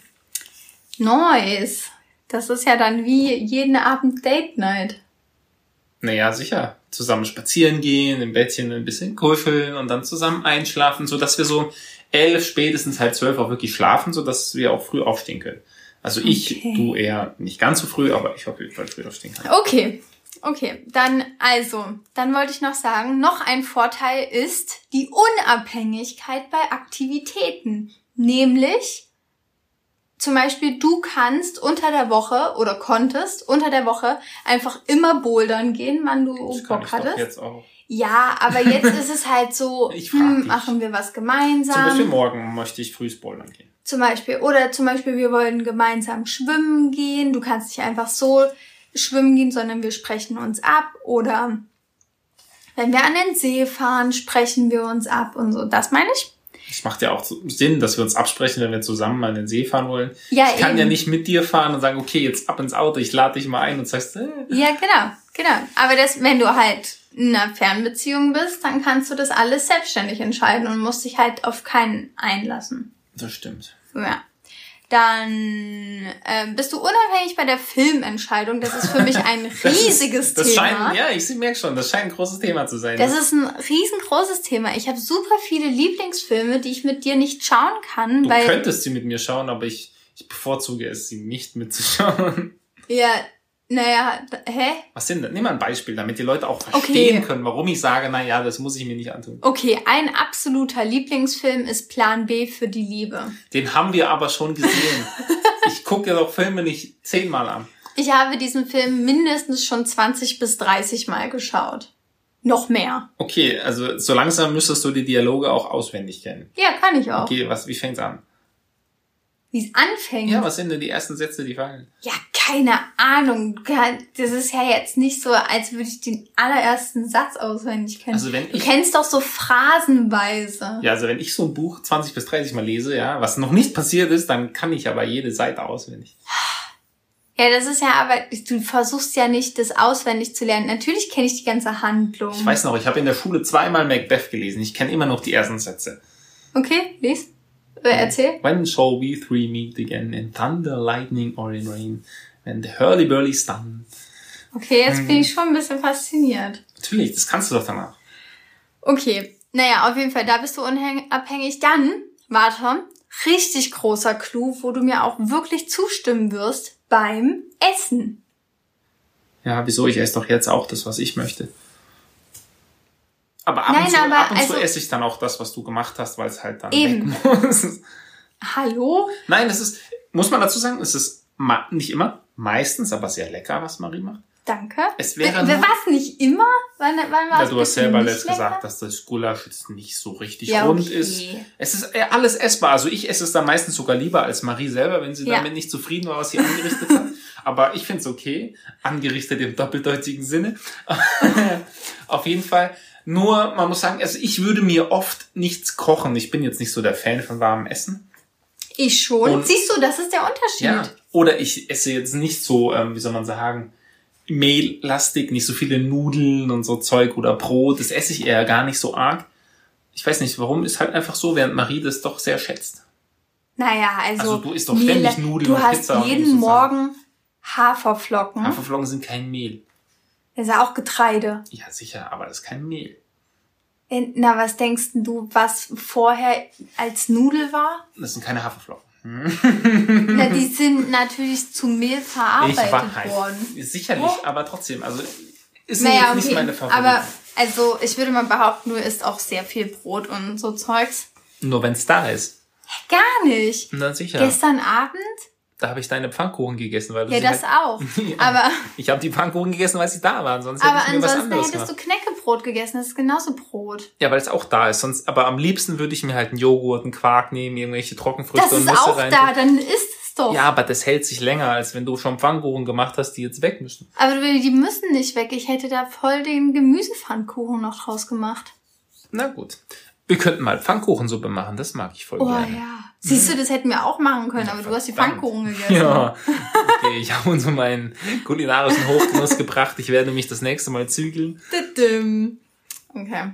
Nice. Das ist ja dann wie jeden Abend Date Night. Naja, sicher. Zusammen spazieren gehen, im Bettchen ein bisschen kuscheln und dann zusammen einschlafen, so dass wir so elf, spätestens halb zwölf auch wirklich schlafen, so dass wir auch früh aufstehen können. Also ich, okay. du eher nicht ganz so früh, aber ich auf jeden Fall früh aufstehen kann. Okay. Okay, dann also, dann wollte ich noch sagen, noch ein Vorteil ist die Unabhängigkeit bei Aktivitäten. Nämlich, zum Beispiel, du kannst unter der Woche oder konntest unter der Woche einfach immer bouldern gehen, wann du Das Bock ich doch hattest. Ja, aber jetzt ist es halt so, hm, machen wir was Zum Beispiel gemeinsam. morgen möchte ich früh bouldern gehen. Zum Beispiel, oder zum Beispiel, wir wollen gemeinsam schwimmen gehen. Du kannst nicht einfach so schwimmen gehen, sondern wir sprechen uns ab. Oder wenn wir an den See fahren, sprechen wir uns ab und so. Das meine ich. Es macht ja auch Sinn, dass wir uns absprechen, wenn wir zusammen an den See fahren wollen. Ja, ich kann eben. ja nicht mit dir fahren und sagen, okay, jetzt ab ins Auto, ich lade dich mal ein und sagst, äh, Ja, genau, genau. Aber das, wenn du halt in einer Fernbeziehung bist, dann kannst du das alles selbstständig entscheiden und musst dich halt auf keinen einlassen. das stimmt. Ja. Dann ähm, bist du unabhängig bei der Filmentscheidung. Das ist für mich ein riesiges das Thema. Scheint, ja, ich merke schon, das scheint ein großes Thema zu sein. Das ist ein riesengroßes Thema. Ich habe super viele Lieblingsfilme, die ich mit dir nicht schauen kann, du weil könntest sie mit mir schauen, aber ich, ich bevorzuge es, sie nicht mitzuschauen. ja, naja, hä? Was sind denn? Nimm mal ein Beispiel, damit die Leute auch verstehen Okay. können, warum ich sage, na ja, das muss ich mir nicht antun. Okay, ein absoluter Lieblingsfilm ist Plan B für die Liebe. Den haben wir aber schon gesehen. ich gucke ja doch Filme nicht zehnmal an. Ich habe diesen Film mindestens schon 20 bis 30 Mal geschaut. Noch mehr. Okay, also so langsam müsstest du die Dialoge auch auswendig kennen. Ja, kann ich auch. Okay, was, wie fängt's an? Wie es anfängt. Ja, was sind denn die ersten Sätze, die fallen? Ja, keine Ahnung. Das ist ja jetzt nicht so, als würde ich den allerersten Satz auswendig kennen. Also wenn du ich- kennst doch so phrasenweise. Ja, also wenn ich so ein Buch 20 bis 30 Mal lese, ja, was noch nicht passiert ist, dann kann ich aber jede Seite auswendig. Ja, das ist ja aber, du versuchst ja nicht, das auswendig zu lernen. Natürlich kenne ich die ganze Handlung. Ich weiß noch, ich habe in der Schule zweimal Macbeth gelesen. Ich kenne immer noch die ersten Sätze. Okay, lies. Äh, erzähl. When shall we three meet again in thunder, lightning or in rain? When the hurly-burly's done. Okay, jetzt bin ich schon ein bisschen fasziniert. Natürlich, das kannst du doch danach. Okay, naja, auf jeden Fall, da bist du unabhängig. Dann, warte, richtig großer Clou, wo du mir auch wirklich zustimmen wirst, beim Essen. Ja, wieso? Ich esse doch jetzt auch das, was ich möchte. Aber ab Nein, und, zu, aber ab und zu also- esse ich dann auch das, was du gemacht hast, weil es halt dann Eben. weg muss. Hallo? Nein, es ist, muss man dazu sagen, es ist nicht immer, meistens, aber sehr lecker, was Marie macht. Danke. Es wäre nur- Was, nicht immer? Wann, wann war Ja, du hast selber letzt gesagt, dass das Gulasch jetzt nicht so richtig Ja, rund okay. ist. Es ist äh, alles essbar. Also ich esse es dann meistens sogar lieber als Marie selber, wenn sie Ja. damit nicht zufrieden war, was sie angerichtet hat. Aber ich finde es okay. Angerichtet im doppeldeutigen Sinne. Auf jeden Fall. Nur, man muss sagen, also ich würde mir oft nichts kochen. Ich bin jetzt nicht so der Fan von warmem Essen. Ich schon. Und- Siehst du, das ist der Unterschied. Ja. Oder ich esse jetzt nicht so, ähm, wie soll man sagen, mehllastig, nicht so viele Nudeln und so Zeug oder Brot. Das esse ich eher gar nicht so arg. Ich weiß nicht, warum, ist halt einfach so, während Marie das doch sehr schätzt. Naja, also. Also du isst doch ständig Nudeln Du und hast Pizza jeden musst es sagen. Morgen Haferflocken. Haferflocken sind kein Mehl. Das ist ja auch Getreide. Ja, sicher, aber das ist kein Mehl. Äh, Na, was denkst du, was vorher als Nudel war? Das sind keine Haferflocken. Na, die sind natürlich zu Mehl verarbeitet worden. Sicherlich, Oh. aber trotzdem, also ist Naja, nicht okay. meine Favorite. Aber also ich würde mal behaupten, du isst auch sehr viel Brot und so Zeugs. Nur wenn es da ist. Gar nicht. Na sicher. Gestern Abend? Da habe ich deine Pfannkuchen gegessen, weil du Ja, das halt, auch. Aber, Ich habe die Pfannkuchen gegessen, weil sie da waren, sonst aber hätte ich mir was ansonsten anderes hättest gemacht. du Knäckebrot gegessen. Das ist genauso Brot. Ja, weil es auch da ist. Sonst, aber am liebsten würde ich mir halt einen Joghurt, einen Quark nehmen, irgendwelche Trockenfrüchte Das und ist Nüsse auch rein. da, dann isst es doch. Ja, aber das hält sich länger, als wenn du schon Pfannkuchen gemacht hast, die jetzt weg müssen. Aber die müssen nicht weg. Ich hätte da voll den Gemüsepfannkuchen noch draus gemacht. Na gut. Wir könnten mal Pfannkuchensuppe machen, das mag ich voll Oh gerne. ja. Siehst du, das hätten wir auch machen können, aber du hast die verdammt. Pfannkuchen gegessen. Ja, okay, ich habe uns um meinen kulinarischen Hochgenuss gebracht. Ich werde mich das nächste Mal zügeln. Okay.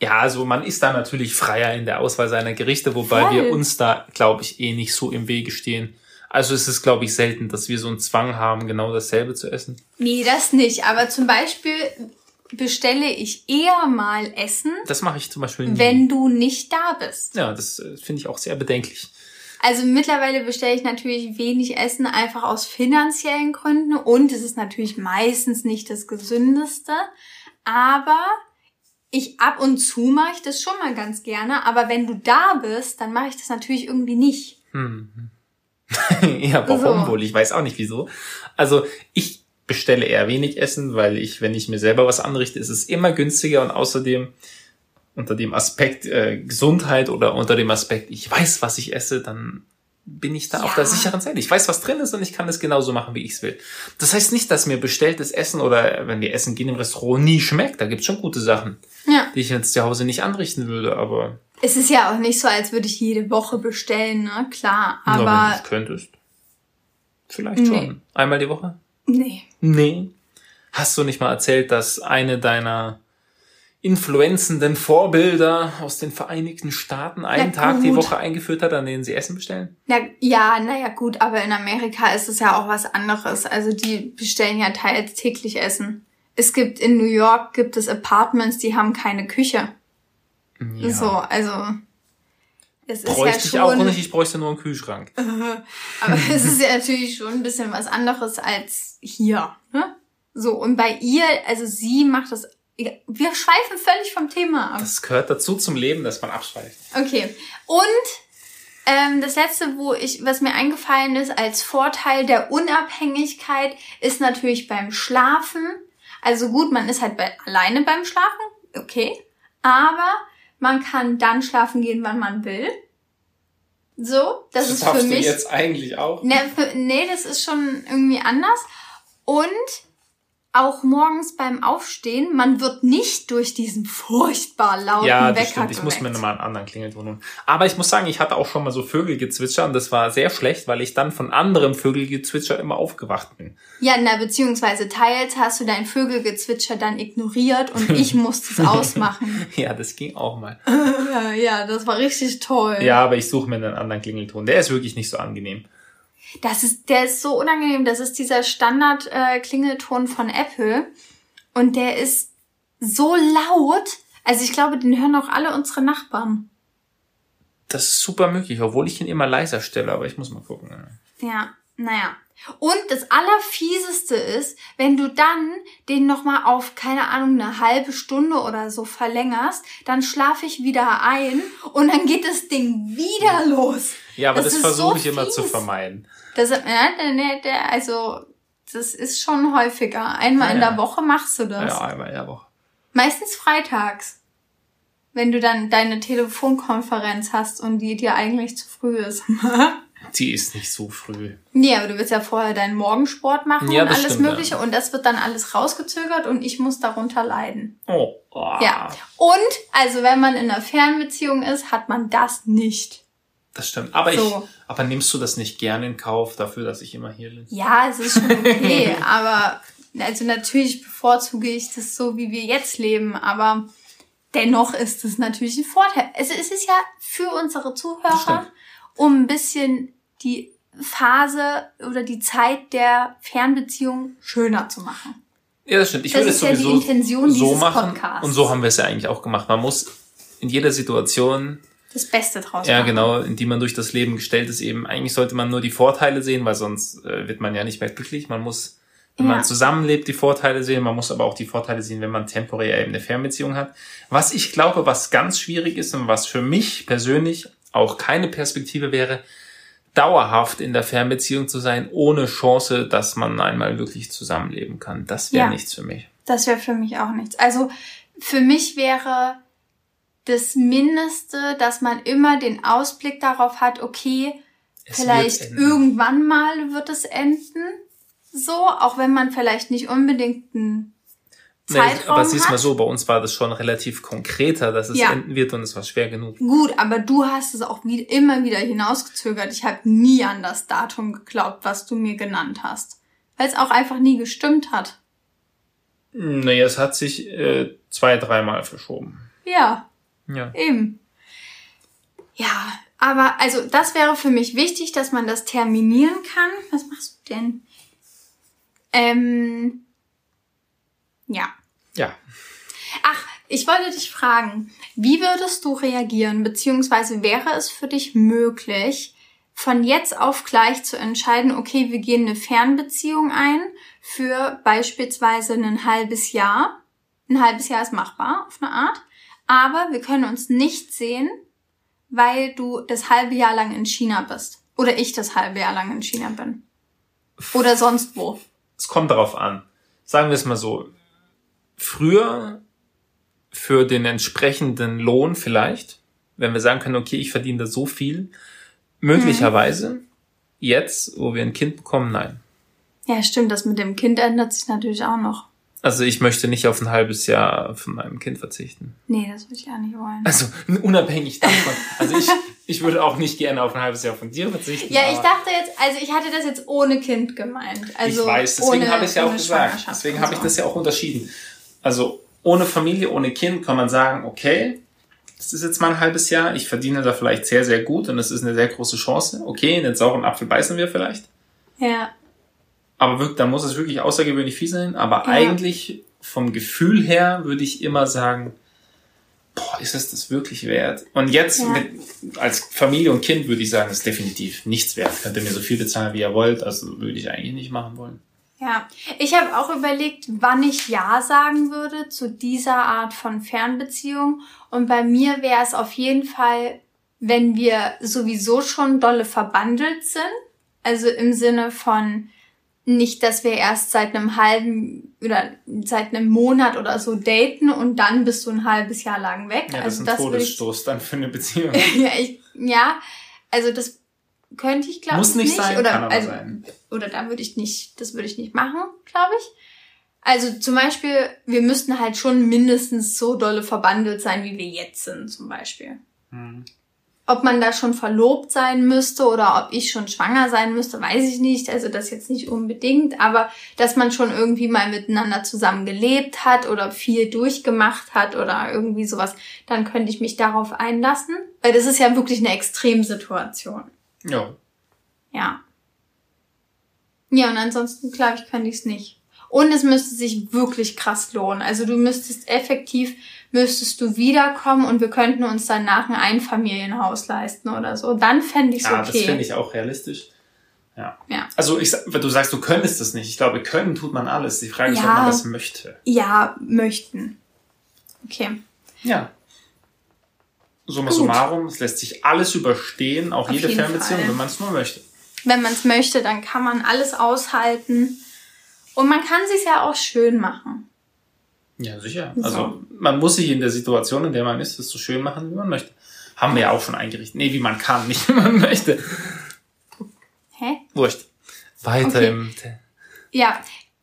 Ja, also man ist da natürlich freier in der Auswahl seiner Gerichte, wobei Voll. wir uns da, glaube ich, eh nicht so im Wege stehen. Also es ist, glaube ich, selten, dass wir so einen Zwang haben, genau dasselbe zu essen. Nee, das nicht. Aber zum Beispiel bestelle ich eher mal Essen, Das mache ich zum Beispiel nie. wenn du nicht da bist. Ja, das äh, finde ich auch sehr bedenklich. Also mittlerweile bestelle ich natürlich wenig Essen einfach aus finanziellen Gründen und es ist natürlich meistens nicht das gesündeste, aber ich ab und zu mache ich das schon mal ganz gerne, aber wenn du da bist, dann mache ich das natürlich irgendwie nicht. Hm. ja, warum So. wohl? Ich weiß auch nicht wieso. Also ich bestelle eher wenig Essen, weil ich, wenn ich mir selber was anrichte, ist es immer günstiger und außerdem unter dem Aspekt äh, Gesundheit oder unter dem Aspekt, ich weiß, was ich esse, dann bin ich da auf Ja. der sicheren Seite. Ich weiß, was drin ist und ich kann es genauso machen, wie ich es will. Das heißt nicht, dass mir bestelltes Essen oder wenn wir essen gehen im Restaurant nie schmeckt. Da gibt's schon gute Sachen, Ja. die ich jetzt zu Hause nicht anrichten würde, aber Es ist ja auch nicht so, als würde ich jede Woche bestellen, ne? Klar, nur wenn du aber es könntest. Vielleicht Nee. schon. Einmal die Woche? nee. Nee. Hast du nicht mal erzählt, dass eine deiner influenzenden Vorbilder aus den Vereinigten Staaten einen Ja, Tag die gut. Woche eingeführt hat, an denen sie Essen bestellen? Na, ja, naja, gut, aber in Amerika ist es ja auch was anderes. Also die bestellen ja teils täglich Essen. Es gibt in New York gibt es Apartments, die haben keine Küche. Ja. So, also es ist Bräuchte ja ich schon, auch nicht, ich bräuchte nur einen Kühlschrank. aber es ist ja natürlich schon ein bisschen was anderes als hier. Ne? So und bei ihr, also sie macht das. Wir schweifen völlig vom Thema ab. Das gehört dazu zum Leben, dass man abschweift. Okay. Und ähm, das letzte, wo ich, was mir eingefallen ist als Vorteil der Unabhängigkeit, ist natürlich beim Schlafen. Also gut, man ist halt bei, alleine beim Schlafen, okay. Aber man kann dann schlafen gehen, wann man will. So, das, ist für darfst du mich. jetzt eigentlich auch. Ne, für, nee, das ist schon irgendwie anders. Und auch morgens beim Aufstehen, man wird nicht durch diesen furchtbar lauten Ja, das Wecker stimmt. Ich muss mir nochmal einen anderen Klingelton holen. Aber ich muss sagen, ich hatte auch schon mal so Vögelgezwitscher und das war sehr schlecht, weil ich dann von anderem Vögelgezwitscher immer aufgewacht bin. Ja, na, beziehungsweise teils hast du dein Vögelgezwitscher dann ignoriert und ich musste es ausmachen. Ja, das ging auch mal. ja, das war richtig toll. Ja, aber ich suche mir einen anderen Klingelton. Der ist wirklich nicht so angenehm. Das ist, der ist so unangenehm. Das ist dieser Standard-Klingelton von Apple. Und der ist so laut. Also ich glaube, den hören auch alle unsere Nachbarn. Das ist super möglich, obwohl ich ihn immer leiser stelle, aber ich muss mal gucken. Ja, naja. Und das Allerfieseste ist, wenn du dann den nochmal auf, keine Ahnung, eine halbe Stunde oder so verlängerst, dann schlafe ich wieder ein und dann geht das Ding wieder los. Ja, aber Das das, versuche so ich immer zu fies. vermeiden. Das, ja, der, der, der, also, das ist schon häufiger. Einmal Ja, in der Woche machst du das. Ja, einmal in der Woche. Meistens freitags. Wenn du dann deine Telefonkonferenz hast und die dir eigentlich zu früh ist. Die ist nicht so früh. nee, aber du willst ja vorher deinen Morgensport machen Ja, und alles stimmt, Mögliche ja. und das wird dann alles rausgezögert und ich muss darunter leiden. Oh. oh. Ja. Und, also wenn man in einer Fernbeziehung ist, hat man das nicht. Das stimmt. Aber So. ich, aber nimmst du das nicht gerne in Kauf dafür, dass ich immer hier bin? Ja, es ist schon okay, aber also natürlich bevorzuge ich das so, wie wir jetzt leben, aber dennoch ist es natürlich ein Vorteil. Es, es ist ja für unsere Zuhörer. Um ein bisschen die Phase oder die Zeit der Fernbeziehung schöner zu machen. Ja, das stimmt. Ich Das würde ist es ja die sowieso Intention so dieses machen. Podcasts. Und so haben wir es ja eigentlich auch gemacht. Man muss in jeder Situation, Das Beste draus ja machen. genau, in die man durch das Leben gestellt ist, eben, eigentlich sollte man nur die Vorteile sehen, weil sonst äh, wird man ja nicht mehr glücklich. Man muss, wenn Ja. man zusammenlebt, die Vorteile sehen. Man muss aber auch die Vorteile sehen, wenn man temporär eben eine Fernbeziehung hat. Was ich glaube, was ganz schwierig ist und was für mich persönlich auch keine Perspektive wäre, dauerhaft in der Fernbeziehung zu sein, ohne Chance, dass man einmal wirklich zusammenleben kann. Das wäre Ja. nichts für mich. Das wäre für mich auch nichts. Also für mich wäre das Mindeste, dass man immer den Ausblick darauf hat, okay, Es vielleicht irgendwann mal wird es enden. So, auch wenn man vielleicht nicht unbedingt einen Nee, Zeitraum aber siehst mal so, bei uns war das schon relativ konkreter, dass es Ja. enden wird und es war schwer genug. Gut, aber du hast es auch wie, immer wieder hinausgezögert. Ich habe nie an das Datum geglaubt, was du mir genannt hast. Weil es auch einfach nie gestimmt hat. Nee, es hat sich äh, zwei, dreimal verschoben. Ja, Ja. Eben. Ja, aber also das wäre für mich wichtig, dass man das terminieren kann. Was machst du denn? Ähm, ja. Ja. Ach, ich wollte dich fragen, wie würdest du reagieren, beziehungsweise wäre es für dich möglich, von jetzt auf gleich zu entscheiden, okay, wir gehen eine Fernbeziehung ein für beispielsweise ein halbes Jahr. Ein halbes Jahr ist machbar auf eine Art. Aber wir können uns nicht sehen, weil du das halbe Jahr lang in China bist. Oder ich das halbe Jahr lang in China bin. Oder sonst wo. Es kommt darauf an. Sagen wir es mal so. Früher für den entsprechenden Lohn vielleicht, wenn wir sagen können, okay, ich verdiene da so viel, möglicherweise. Mhm. Jetzt, wo wir ein Kind bekommen, nein. Ja, stimmt, das mit dem Kind ändert sich natürlich auch noch. Also ich möchte nicht auf ein halbes Jahr von meinem Kind verzichten. Nee, das würde ich auch nicht wollen. Also unabhängig davon. Also ich, ich würde auch nicht gerne auf ein halbes Jahr von dir verzichten. Ja, ich dachte jetzt, also ich hatte das jetzt ohne Kind gemeint. Also ich weiß, deswegen habe ich es ja auch gesagt. Deswegen habe ich das ja auch unterschieden. Also ohne Familie, ohne Kind kann man sagen, okay, das ist jetzt mal ein halbes Jahr, ich verdiene da vielleicht sehr, sehr gut und das ist eine sehr große Chance. Okay, in den sauren Apfel beißen wir vielleicht. Ja. Aber wirklich, da muss es wirklich außergewöhnlich viel sein. Aber ja. eigentlich vom Gefühl her würde ich immer sagen, boah, ist es das wirklich wert? Und jetzt ja. mit, als Familie und Kind würde ich sagen, das ist definitiv nichts wert. Könnt ihr mir so viel bezahlen, wie ihr wollt. Also würde ich eigentlich nicht machen wollen. Ja, ich habe auch überlegt, wann ich Ja sagen würde zu dieser Art von Fernbeziehung. Und bei mir wäre es auf jeden Fall, wenn wir sowieso schon dolle verbandelt sind. Also im Sinne von nicht, dass wir erst seit einem halben oder seit einem Monat oder so daten und dann bist du ein halbes Jahr lang weg. Ja, das also ist ein Todesstoß ich, dann für eine Beziehung. ja, ich, ja, also das könnte ich, glaube ich, nicht, nicht. sein, oder, also, sein. Oder da würde ich nicht, das würde ich nicht machen, glaube ich. Also zum Beispiel, wir müssten halt schon mindestens so dolle verbandelt sein, wie wir jetzt sind, zum Beispiel. Hm. Ob man da schon verlobt sein müsste oder ob ich schon schwanger sein müsste, weiß ich nicht. Also das jetzt nicht unbedingt, aber dass man schon irgendwie mal miteinander zusammen gelebt hat oder viel durchgemacht hat oder irgendwie sowas, dann könnte ich mich darauf einlassen. Weil das ist ja wirklich eine Extremsituation. Ja. Ja. Ja, und ansonsten, glaube ich, könnte ich es nicht. Und es müsste sich wirklich krass lohnen. Also du müsstest effektiv, müsstest du wiederkommen und wir könnten uns danach ein Einfamilienhaus leisten oder so. Dann fände ich es ja, okay. Ja, das finde ich auch realistisch. Ja. ja. Also ich, du sagst, du könntest das nicht. Ich glaube, können tut man alles. Die Frage ist, ja, ob man das möchte. Ja, möchten. Okay. Ja summa Gut. summarum, es lässt sich alles überstehen, auch Auf jede Fernbeziehung, Fall. wenn man es nur möchte. Wenn man es möchte, dann kann man alles aushalten. Und man kann sich ja auch schön machen. Ja, sicher. So. Also man muss sich in der Situation, in der man ist, es so schön machen, wie man möchte. Haben wir ja auch schon eingerichtet. Nee, wie man kann, nicht wie man möchte. Hä? Wurscht. Weiter okay. im... Ja,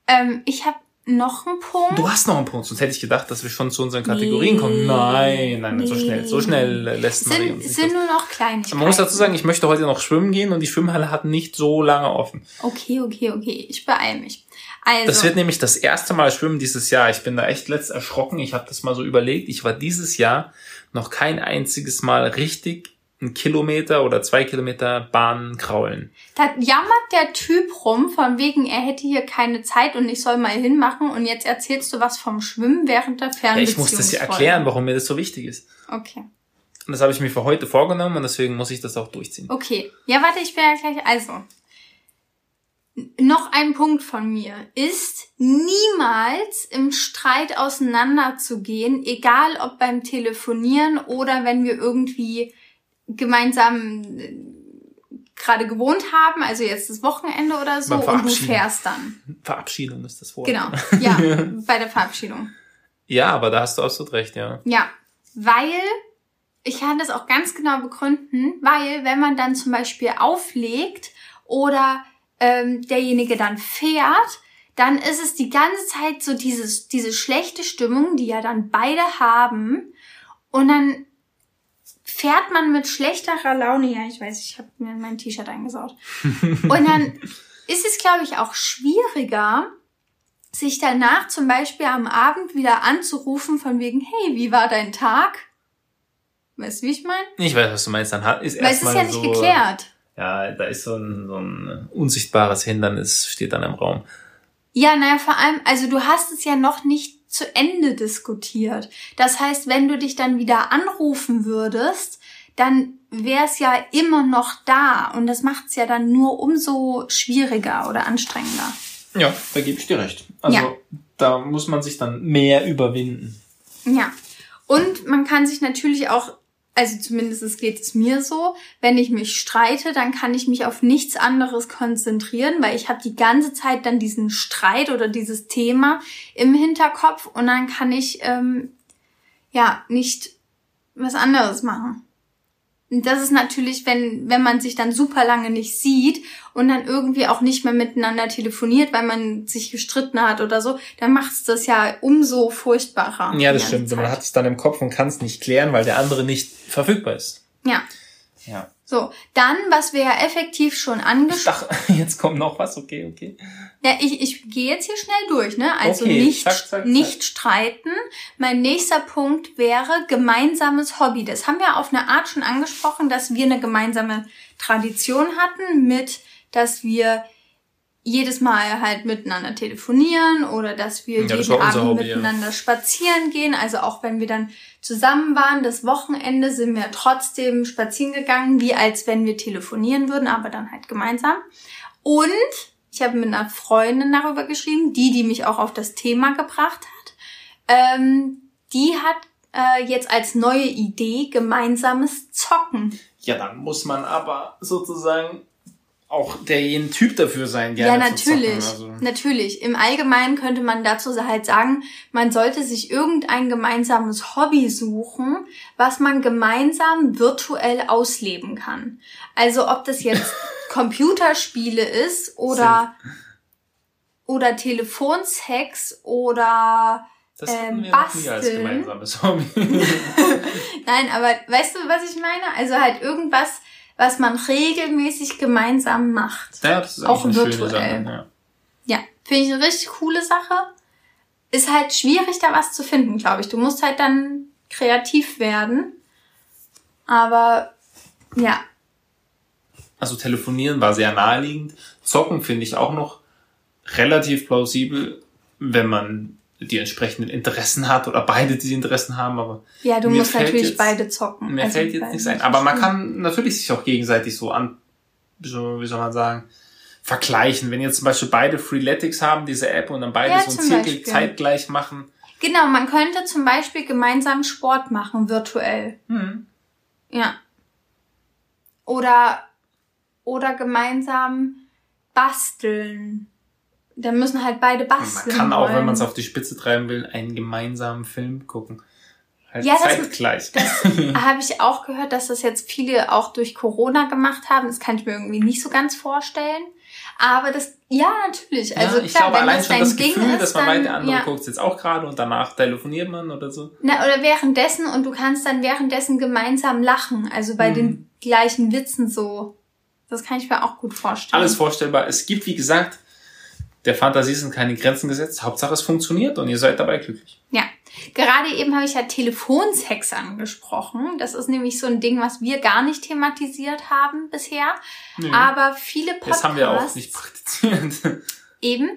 ähm, ich habe noch ein Punkt. Du hast noch einen Punkt, sonst hätte ich gedacht, dass wir schon zu unseren Kategorien nee. kommen. Nein, nein, nee. so schnell, so schnell lässt man sind, uns sind nur noch Kleinigkeiten. Man muss dazu sagen, ich möchte heute noch schwimmen gehen und die Schwimmhalle hat nicht so lange offen. Okay, okay, okay, ich beeile mich. Also. Das wird nämlich das erste Mal schwimmen dieses Jahr. Ich bin da echt letzt erschrocken. Ich habe das mal so überlegt. Ich war dieses Jahr noch kein einziges Mal richtig einen Kilometer oder zwei Kilometer Bahn kraulen. Da jammert der Typ rum, von wegen, er hätte hier keine Zeit und ich soll mal hinmachen und jetzt erzählst du was vom Schwimmen während der Fernbeziehung. Ja, ich muss das ja erklären, warum mir das so wichtig ist. Okay. Und das habe ich mir für heute vorgenommen und deswegen muss ich das auch durchziehen. Okay. Ja, warte, ich bin ja gleich. Also. Noch ein Punkt von mir ist, niemals im Streit auseinanderzugehen, egal ob beim Telefonieren oder wenn wir irgendwie gemeinsam äh, gerade gewohnt haben, also jetzt das Wochenende oder so, und du fährst dann. Verabschiedung ist das Wort. Genau, ja, bei der Verabschiedung. Ja, aber da hast du absolut recht, ja. Ja, weil, ich kann das auch ganz genau begründen, weil wenn man dann zum Beispiel auflegt oder ähm, derjenige dann fährt, dann ist es die ganze Zeit so dieses, diese schlechte Stimmung, die ja dann beide haben. Und dann fährt man mit schlechterer Laune, ja, ich weiß, ich habe mir mein T-Shirt eingesaut. Und dann ist es, glaube ich, auch schwieriger, sich danach zum Beispiel am Abend wieder anzurufen von wegen, hey, wie war dein Tag? Weißt du, wie ich meine? Ich weiß, was du meinst. Dann ist Weil es ist ja nicht so, geklärt. Ja, da ist so ein, so ein unsichtbares Hindernis, steht dann im Raum. Ja, naja, vor allem, also du hast es ja noch nicht zu Ende diskutiert. Das heißt, wenn du dich dann wieder anrufen würdest, dann wäre es ja immer noch da und das macht es ja dann nur umso schwieriger oder anstrengender. Ja, da gebe ich dir recht. Also Ja. da muss man sich dann mehr überwinden. Ja. Und man kann sich natürlich auch, also zumindest geht es mir so, wenn ich mich streite, dann kann ich mich auf nichts anderes konzentrieren, weil ich habe die ganze Zeit dann diesen Streit oder dieses Thema im Hinterkopf und dann kann ich ähm, ja nicht was anderes machen. Das ist natürlich, wenn, wenn man sich dann super lange nicht sieht und dann irgendwie auch nicht mehr miteinander telefoniert, weil man sich gestritten hat oder so, dann macht es das ja umso furchtbarer. Ja, das stimmt. Man hat es dann im Kopf und kann es nicht klären, weil der andere nicht verfügbar ist. Ja. Ja. So, dann, was wir ja effektiv schon angesprochen dachte, jetzt kommt noch was. Okay, okay. Ja, ich, ich gehe jetzt hier schnell durch, ne? Also Okay, nicht, zack, zack, zack. nicht streiten. Mein nächster Punkt wäre gemeinsames Hobby. Das haben wir auf eine Art schon angesprochen, dass wir eine gemeinsame Tradition hatten mit, dass wir jedes Mal halt miteinander telefonieren oder dass wir Ja, jeden Abend Hobby, ja. miteinander spazieren gehen. Also auch wenn wir dann zusammen waren, das Wochenende sind wir trotzdem spazieren gegangen, wie als wenn wir telefonieren würden, aber dann halt gemeinsam. Und ich habe mit einer Freundin darüber geschrieben, die, die mich auch auf das Thema gebracht hat. Ähm, die hat äh, jetzt als neue Idee gemeinsames Zocken. Ja, dann muss man aber sozusagen auch derjenige Typ dafür sein, Ja, gerne zu natürlich. zocken. Also, Natürlich. Im Allgemeinen könnte man dazu halt sagen, man sollte sich irgendein gemeinsames Hobby suchen, was man gemeinsam virtuell ausleben kann. Also ob das jetzt Computerspiele ist oder, oder Telefonsex oder das hatten ähm, wir noch nie als basteln. gemeinsames Hobby. Nein, aber weißt du, was ich meine? Also halt irgendwas, was man regelmäßig gemeinsam macht. ja, das ist Auch eine schöne virtuell. Sache. Ja. Ja, finde ich eine richtig coole Sache. Ist halt schwierig, da was zu finden, glaube ich. Du musst halt dann kreativ werden. Aber ja, Also telefonieren war sehr naheliegend. Zocken finde ich auch noch relativ plausibel, wenn man die entsprechenden Interessen hat oder beide die Interessen haben, aber ja, du musst natürlich jetzt- beide zocken. mir Also fällt jetzt nichts ein. nicht Aber man kann natürlich sich auch gegenseitig so an, so, wie soll man sagen, vergleichen. Wenn jetzt zum Beispiel beide Freeletics haben, diese App, und dann beide Ja, so einen zum Zirkel Beispiel. zeitgleich machen. Genau, man könnte zum Beispiel gemeinsam Sport machen, virtuell. Hm. Ja. Oder, oder gemeinsam basteln. Da müssen halt beide Man basteln. kann auch, wenn man es auf die Spitze treiben will, einen gemeinsamen Film gucken. Halt Ja, das- zeitgleich. Habe ich auch gehört, dass das jetzt viele auch durch Corona gemacht haben. Das kann ich mir irgendwie nicht so ganz vorstellen. Aber das, ja, natürlich. Also ja, ich klar, glaube, wenn allein das schon das Ding Gefühl, ist, dass man dann, weiß, der andere ja. guckt jetzt auch gerade und danach telefoniert man oder so. Na, oder währenddessen und du kannst dann währenddessen gemeinsam lachen. Also bei Mhm. den gleichen Witzen so. Das kann ich mir auch gut vorstellen. Alles vorstellbar. Es gibt, wie gesagt, der Fantasie sind keine Grenzen gesetzt. Hauptsache es funktioniert und ihr seid dabei glücklich. Ja, gerade eben habe ich ja Telefonsex angesprochen. Das ist nämlich so ein Ding, was wir gar nicht thematisiert haben bisher. Nö. Aber viele Podcasts das haben wir auch nicht praktiziert. eben.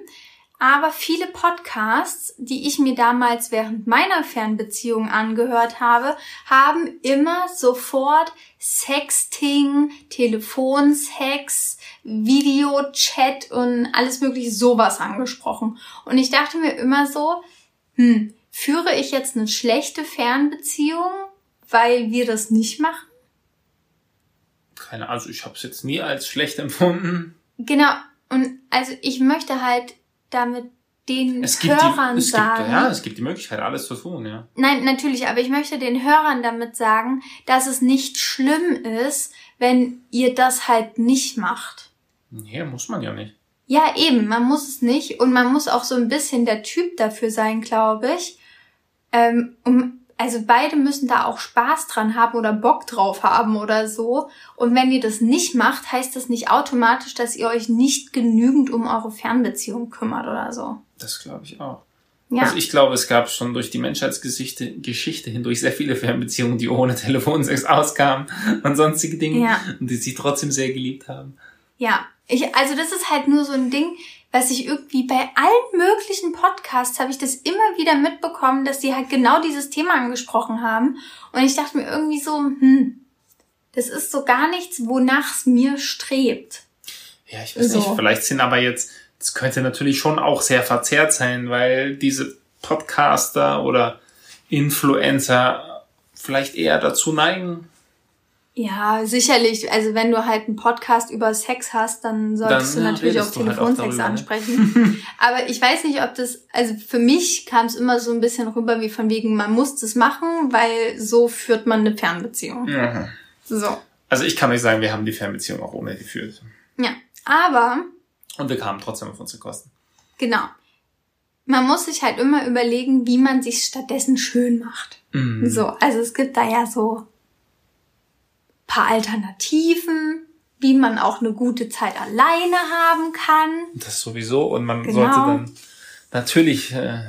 Aber viele Podcasts, die ich mir damals während meiner Fernbeziehung angehört habe, haben immer sofort Sexting, Telefonsex, Videochat und alles mögliche sowas angesprochen. Und ich dachte mir immer so, hm, führe ich jetzt eine schlechte Fernbeziehung, weil wir das nicht machen? Keine Ahnung, also ich habe es jetzt nie als schlecht empfunden. Genau. Und also ich möchte halt damit den Es Hörern die, es sagen. gibt, ja, es gibt die Möglichkeit, alles zu tun, ja. Nein, natürlich, aber ich möchte den Hörern damit sagen, dass es nicht schlimm ist, wenn ihr das halt nicht macht. Nee, muss man ja nicht. Ja, eben, man muss es nicht und man muss auch so ein bisschen der Typ dafür sein, glaube ich. Ähm, um, also beide müssen da auch Spaß dran haben oder Bock drauf haben oder so. Und wenn ihr das nicht macht, heißt das nicht automatisch, dass ihr euch nicht genügend um eure Fernbeziehung kümmert oder so. Das glaube ich auch. Ja. Also ich glaube, es gab schon durch die Menschheitsgeschichte Geschichte hindurch sehr viele Fernbeziehungen, die ohne Telefonsex auskamen und sonstige Dinge Ja. und die sich trotzdem sehr geliebt haben. Ja, ich, also das ist halt nur so ein Ding, was ich irgendwie bei allen möglichen Podcasts habe ich das immer wieder mitbekommen, dass die halt genau dieses Thema angesprochen haben. Und ich dachte mir irgendwie so, hm, Das ist so gar nichts, wonach es mir strebt. Ja, ich weiß so. nicht, vielleicht sind aber jetzt, das könnte natürlich schon auch sehr verzerrt sein, weil diese Podcaster oder Influencer vielleicht eher dazu neigen, ja, sicherlich. Also wenn du halt einen Podcast über Sex hast, dann solltest dann du natürlich auch Telefonsex halt ansprechen. Aber ich weiß nicht, ob das, also für mich kam es immer so ein bisschen rüber wie von wegen, man muss das machen, weil so führt man eine Fernbeziehung. Mhm. So. Also ich kann nicht sagen, wir haben die Fernbeziehung auch ohne geführt. Ja, aber. Und wir kamen trotzdem auf unsere Kosten. Genau. Man muss sich halt immer überlegen, wie man sich stattdessen schön macht. Mhm. So, also es gibt da ja so paar Alternativen, wie man auch eine gute Zeit alleine haben kann. Das sowieso. Und man genau. sollte dann natürlich, äh,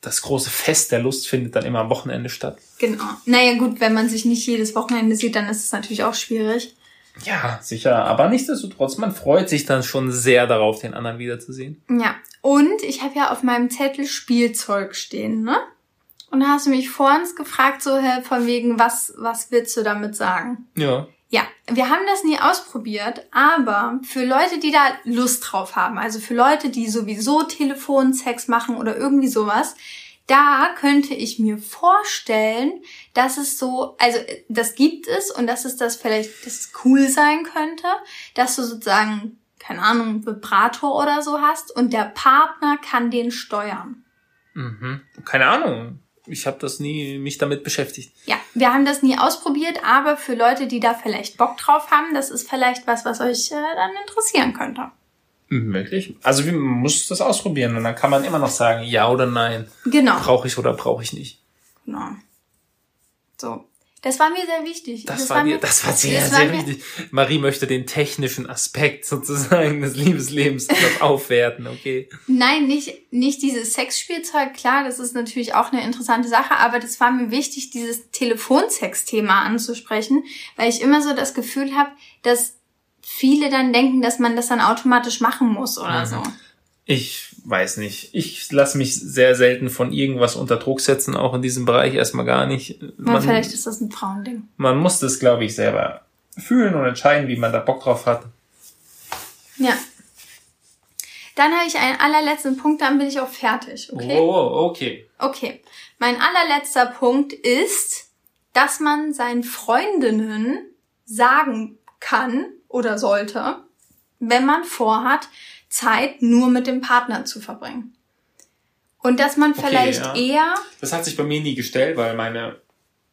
das große Fest der Lust findet dann immer am Wochenende statt. Genau. Naja gut, wenn man sich nicht jedes Wochenende sieht, dann ist es natürlich auch schwierig. Ja, sicher. Aber nichtsdestotrotz, man freut sich dann schon sehr darauf, den anderen wiederzusehen. Ja. Und ich habe ja auf meinem Zettel Spielzeug stehen, ne? Und da hast du mich vor uns gefragt, so von wegen, was, was willst du damit sagen? Ja. Ja, wir haben das nie ausprobiert, aber für Leute, die da Lust drauf haben, also für Leute, die sowieso Telefonsex machen oder irgendwie sowas, da könnte ich mir vorstellen, dass es so, also das gibt es und dass es das vielleicht, dass es cool sein könnte, dass du sozusagen, keine Ahnung, Vibrator oder so hast und der Partner kann den steuern. Mhm. Keine Ahnung ich habe das nie mich damit beschäftigt. Ja, wir haben das nie ausprobiert, aber für Leute, die da vielleicht Bock drauf haben, das ist vielleicht was, was euch äh, dann interessieren könnte. Möglich. Also man muss das ausprobieren und dann kann man immer noch sagen, ja oder nein. Genau. Brauche ich oder brauche ich nicht. Genau. So. Das war mir sehr wichtig. Das, das war, mir, das war sehr, das sehr war wichtig. Marie möchte den technischen Aspekt sozusagen des Liebeslebens aufwerten, okay? Nein, nicht, nicht dieses Sexspielzeug, klar, das ist natürlich auch eine interessante Sache, aber das war mir wichtig, dieses Telefonsex-Thema anzusprechen, weil ich immer so das Gefühl habe, dass viele dann denken, dass man das dann automatisch machen muss oder mhm. so. Ich weiß nicht. Ich lasse mich sehr selten von irgendwas unter Druck setzen, auch in diesem Bereich erstmal gar nicht. Man, ja, vielleicht ist das ein Frauending. Man muss das, glaube ich, selber fühlen und entscheiden, wie man da Bock drauf hat. Ja. Dann habe ich einen allerletzten Punkt, dann bin ich auch fertig, okay? Oh, okay. Okay. Mein allerletzter Punkt ist, dass man seinen Freundinnen sagen kann oder sollte, wenn man vorhat, Zeit nur mit dem Partner zu verbringen. Und dass man vielleicht okay, ja. eher. Das hat sich bei mir nie gestellt, weil meine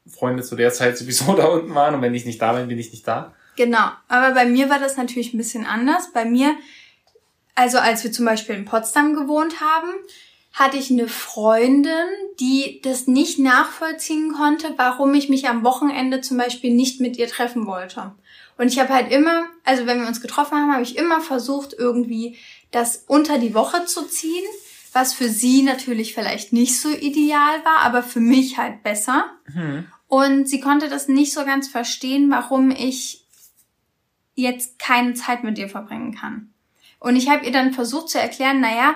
Freunde zu der Zeit sowieso da unten waren und wenn ich nicht da bin, bin ich nicht da. Genau. Aber bei mir war das natürlich ein bisschen anders. Bei mir, also als wir zum Beispiel in Potsdam gewohnt haben, hatte ich eine Freundin, die das nicht nachvollziehen konnte, warum ich mich am Wochenende zum Beispiel nicht mit ihr treffen wollte. Und ich habe halt immer, also wenn wir uns getroffen haben, habe ich immer versucht, irgendwie das unter die Woche zu ziehen, was für sie natürlich vielleicht nicht so ideal war, aber für mich halt besser. Mhm. Und sie konnte das nicht so ganz verstehen, warum ich jetzt keine Zeit mit ihr verbringen kann. Und ich habe ihr dann versucht zu erklären, naja,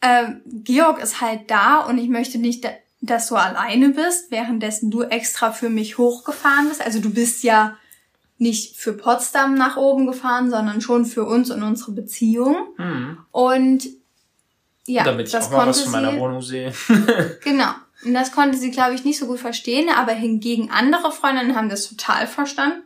äh, Georg ist halt da und ich möchte nicht, dass du alleine bist, währenddessen du extra für mich hochgefahren bist. Also du bist ja nicht für Potsdam nach oben gefahren, sondern schon für uns und unsere Beziehung. Mhm. Und ja, damit ich das auch mal was von meiner sie, Wohnung sehe. genau. Und das konnte sie, glaube ich, nicht so gut verstehen, aber hingegen andere Freundinnen haben das total verstanden.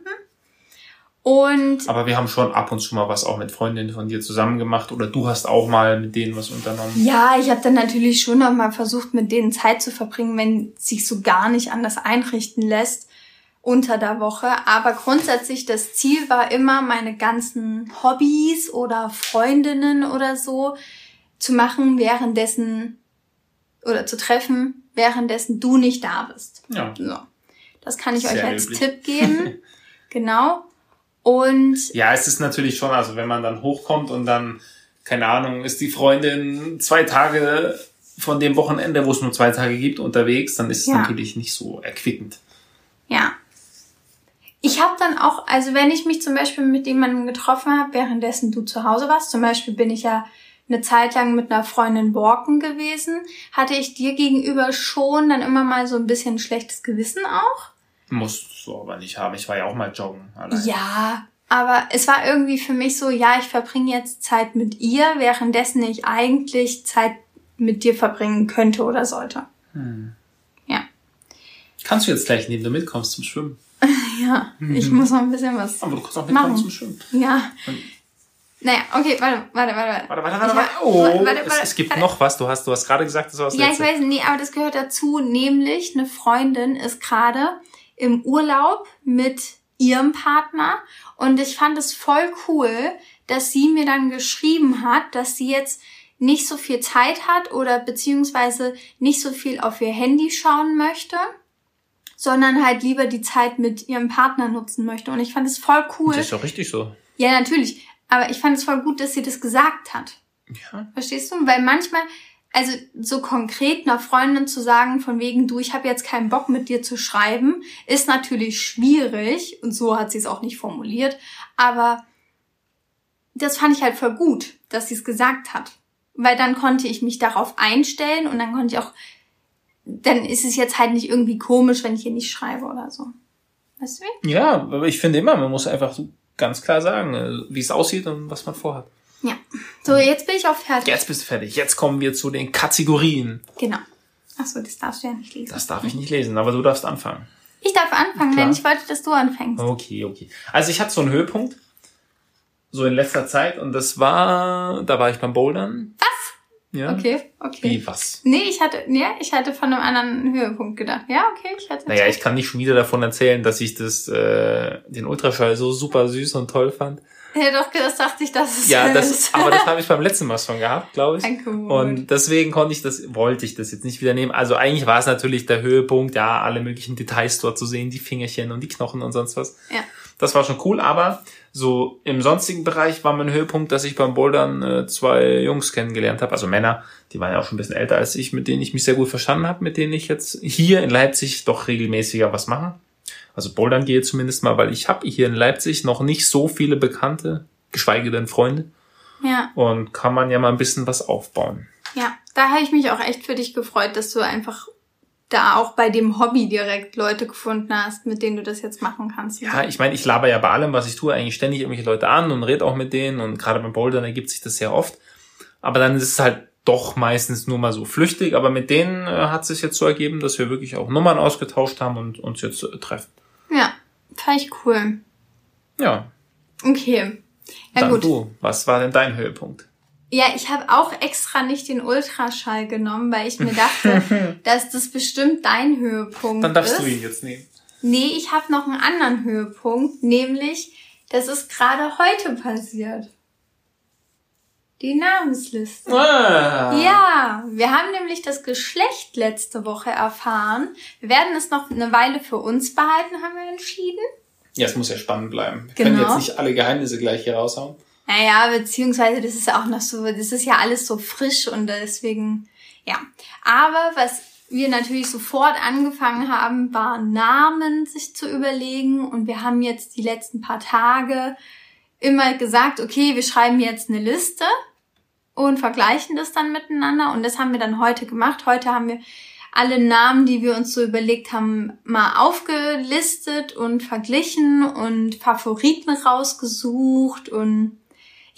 Und aber wir haben schon ab und zu mal was auch mit Freundinnen von dir zusammen gemacht oder du hast auch mal mit denen was unternommen. Ja, ich habe dann natürlich schon noch mal versucht, mit denen Zeit zu verbringen, wenn sich so gar nicht anders einrichten lässt unter der Woche. Aber grundsätzlich das Ziel war immer, meine ganzen Hobbys oder Freundinnen oder so zu machen, währenddessen oder zu treffen, währenddessen du nicht da bist. Ja. So. Das kann ich Sehr euch als üblich. Tipp geben. genau. Und ja, es ist natürlich schon, also wenn man dann hochkommt und dann, keine Ahnung, ist die Freundin zwei Tage von dem Wochenende, wo es nur zwei Tage gibt, unterwegs, dann ist es natürlich nicht so erquickend. Ja, ich habe dann auch, also wenn ich mich zum Beispiel mit jemandem getroffen habe, währenddessen du zu Hause warst, zum Beispiel bin ich ja eine Zeit lang mit einer Freundin Borken gewesen, hatte ich dir gegenüber schon dann immer mal so ein bisschen schlechtes Gewissen auch. Musst du aber nicht haben. Ich war ja auch mal joggen. Allein. Ja, aber es war irgendwie für mich so, ja, ich verbringe jetzt Zeit mit ihr, währenddessen ich eigentlich Zeit mit dir verbringen könnte oder sollte. Hm. Ja. Kannst du jetzt gleich nehmen, du mitkommst zum Schwimmen? Ja, ich muss noch ein bisschen was. Aber du kannst auch mitkommen Machen. zum Schwimmen. Ja. Und- Naja, okay, warte, warte, warte. Warte, warte, Ich warte, warte. Oh, warte, warte, es, es gibt warte. noch was. Du hast, du hast gerade gesagt, das war das Ja, ich letzte. weiß, nee, aber das gehört dazu. Nämlich, eine Freundin ist gerade im Urlaub mit ihrem Partner und ich fand es voll cool, dass sie mir dann geschrieben hat, dass sie jetzt nicht so viel Zeit hat oder beziehungsweise nicht so viel auf ihr Handy schauen möchte, sondern halt lieber die Zeit mit ihrem Partner nutzen möchte. Und ich fand es voll cool. Das ist doch richtig so. Ja, natürlich. Aber ich fand es voll gut, dass sie das gesagt hat. Ja. Verstehst du? Weil manchmal, also so konkret einer Freundin zu sagen, von wegen, du, ich habe jetzt keinen Bock mit dir zu schreiben, ist natürlich schwierig. Und so hat sie es auch nicht formuliert. Aber das fand ich halt voll gut, dass sie es gesagt hat. Weil dann konnte ich mich darauf einstellen und dann konnte ich auch, dann ist es jetzt halt nicht irgendwie komisch, wenn ich ihr nicht schreibe oder so. Weißt du wie? Ja, aber ich finde immer, man muss einfach ganz klar sagen, äh, wie es aussieht und was man vorhat. Ja. So, jetzt bin ich auch fertig. Jetzt bist du fertig. Jetzt kommen wir zu den Kategorien. Genau. Achso, das darfst du ja nicht lesen. Das darf ich nicht lesen, aber du darfst anfangen. Ich darf anfangen, Klar. denn ich wollte, dass du anfängst. Okay, okay. Also ich hatte so einen Höhepunkt, so in letzter Zeit, und das war, da war ich beim Bouldern. Was? Ja. Okay, okay. Wie, was? Nee, ich hatte, nee, ich hatte von einem anderen Höhepunkt gedacht. Ja, okay, ich hatte. Naja, ich kann nicht schon wieder davon erzählen, dass ich das, äh, den Ultraschall so super süß und toll fand. Ja, doch, das dachte ich, dass es Ja, das, ist. aber das habe ich beim letzten Mal schon gehabt, glaube ich. Danke, Mut. Und deswegen konnte ich das, wollte ich das jetzt nicht wieder nehmen. Also eigentlich war es natürlich der Höhepunkt, ja, alle möglichen Details dort zu sehen, die Fingerchen und die Knochen und sonst was. Ja. Das war schon cool, aber so im sonstigen Bereich war mein Höhepunkt, dass ich beim Bouldern äh, zwei Jungs kennengelernt habe, also Männer, die waren ja auch schon ein bisschen älter als ich, mit denen ich mich sehr gut verstanden habe, mit denen ich jetzt hier in Leipzig doch regelmäßiger was mache. Also Bouldern gehe zumindest mal, weil ich habe hier in Leipzig noch nicht so viele Bekannte, geschweige denn Freunde. Ja, Und kann man ja mal ein bisschen was aufbauen. ja. Da habe ich mich auch echt für dich gefreut, dass du einfach da auch bei dem Hobby direkt Leute gefunden hast, mit denen du das jetzt machen kannst. Ja, ich meine, ich laber ja bei allem, was ich tue, eigentlich ständig irgendwelche Leute an und rede auch mit denen und gerade beim Bouldern ergibt sich das sehr oft. Aber dann ist es halt doch meistens nur mal so flüchtig. Aber mit denen äh, hat es sich jetzt so ergeben, dass wir wirklich auch Nummern ausgetauscht haben und uns jetzt äh, treffen. Ja, fand ich cool. Ja, Okay. Ja dann gut. du. Was war denn dein Höhepunkt? Ja, ich habe auch extra nicht den Ultraschall genommen, weil ich mir dachte, dass das bestimmt dein Höhepunkt Dann darfst ist. du ihn jetzt nehmen. Nee, ich habe noch einen anderen Höhepunkt, nämlich, das ist gerade heute passiert. Die Namensliste. Ah. Ja, wir haben nämlich das Geschlecht letzte Woche erfahren. Wir werden es noch eine Weile für uns behalten, haben wir entschieden. Ja, es muss ja spannend bleiben. Wir können Genau. jetzt nicht alle Geheimnisse gleich hier raushauen. Naja, beziehungsweise das ist ja auch noch so, das ist ja alles so frisch und deswegen, ja. Aber was wir natürlich sofort angefangen haben, war Namen sich zu überlegen und wir haben jetzt die letzten paar Tage immer gesagt, okay, wir schreiben jetzt eine Liste und vergleichen das dann miteinander und das haben wir dann heute gemacht. Heute haben wir alle Namen, die wir uns so überlegt haben, mal aufgelistet und verglichen und Favoriten rausgesucht und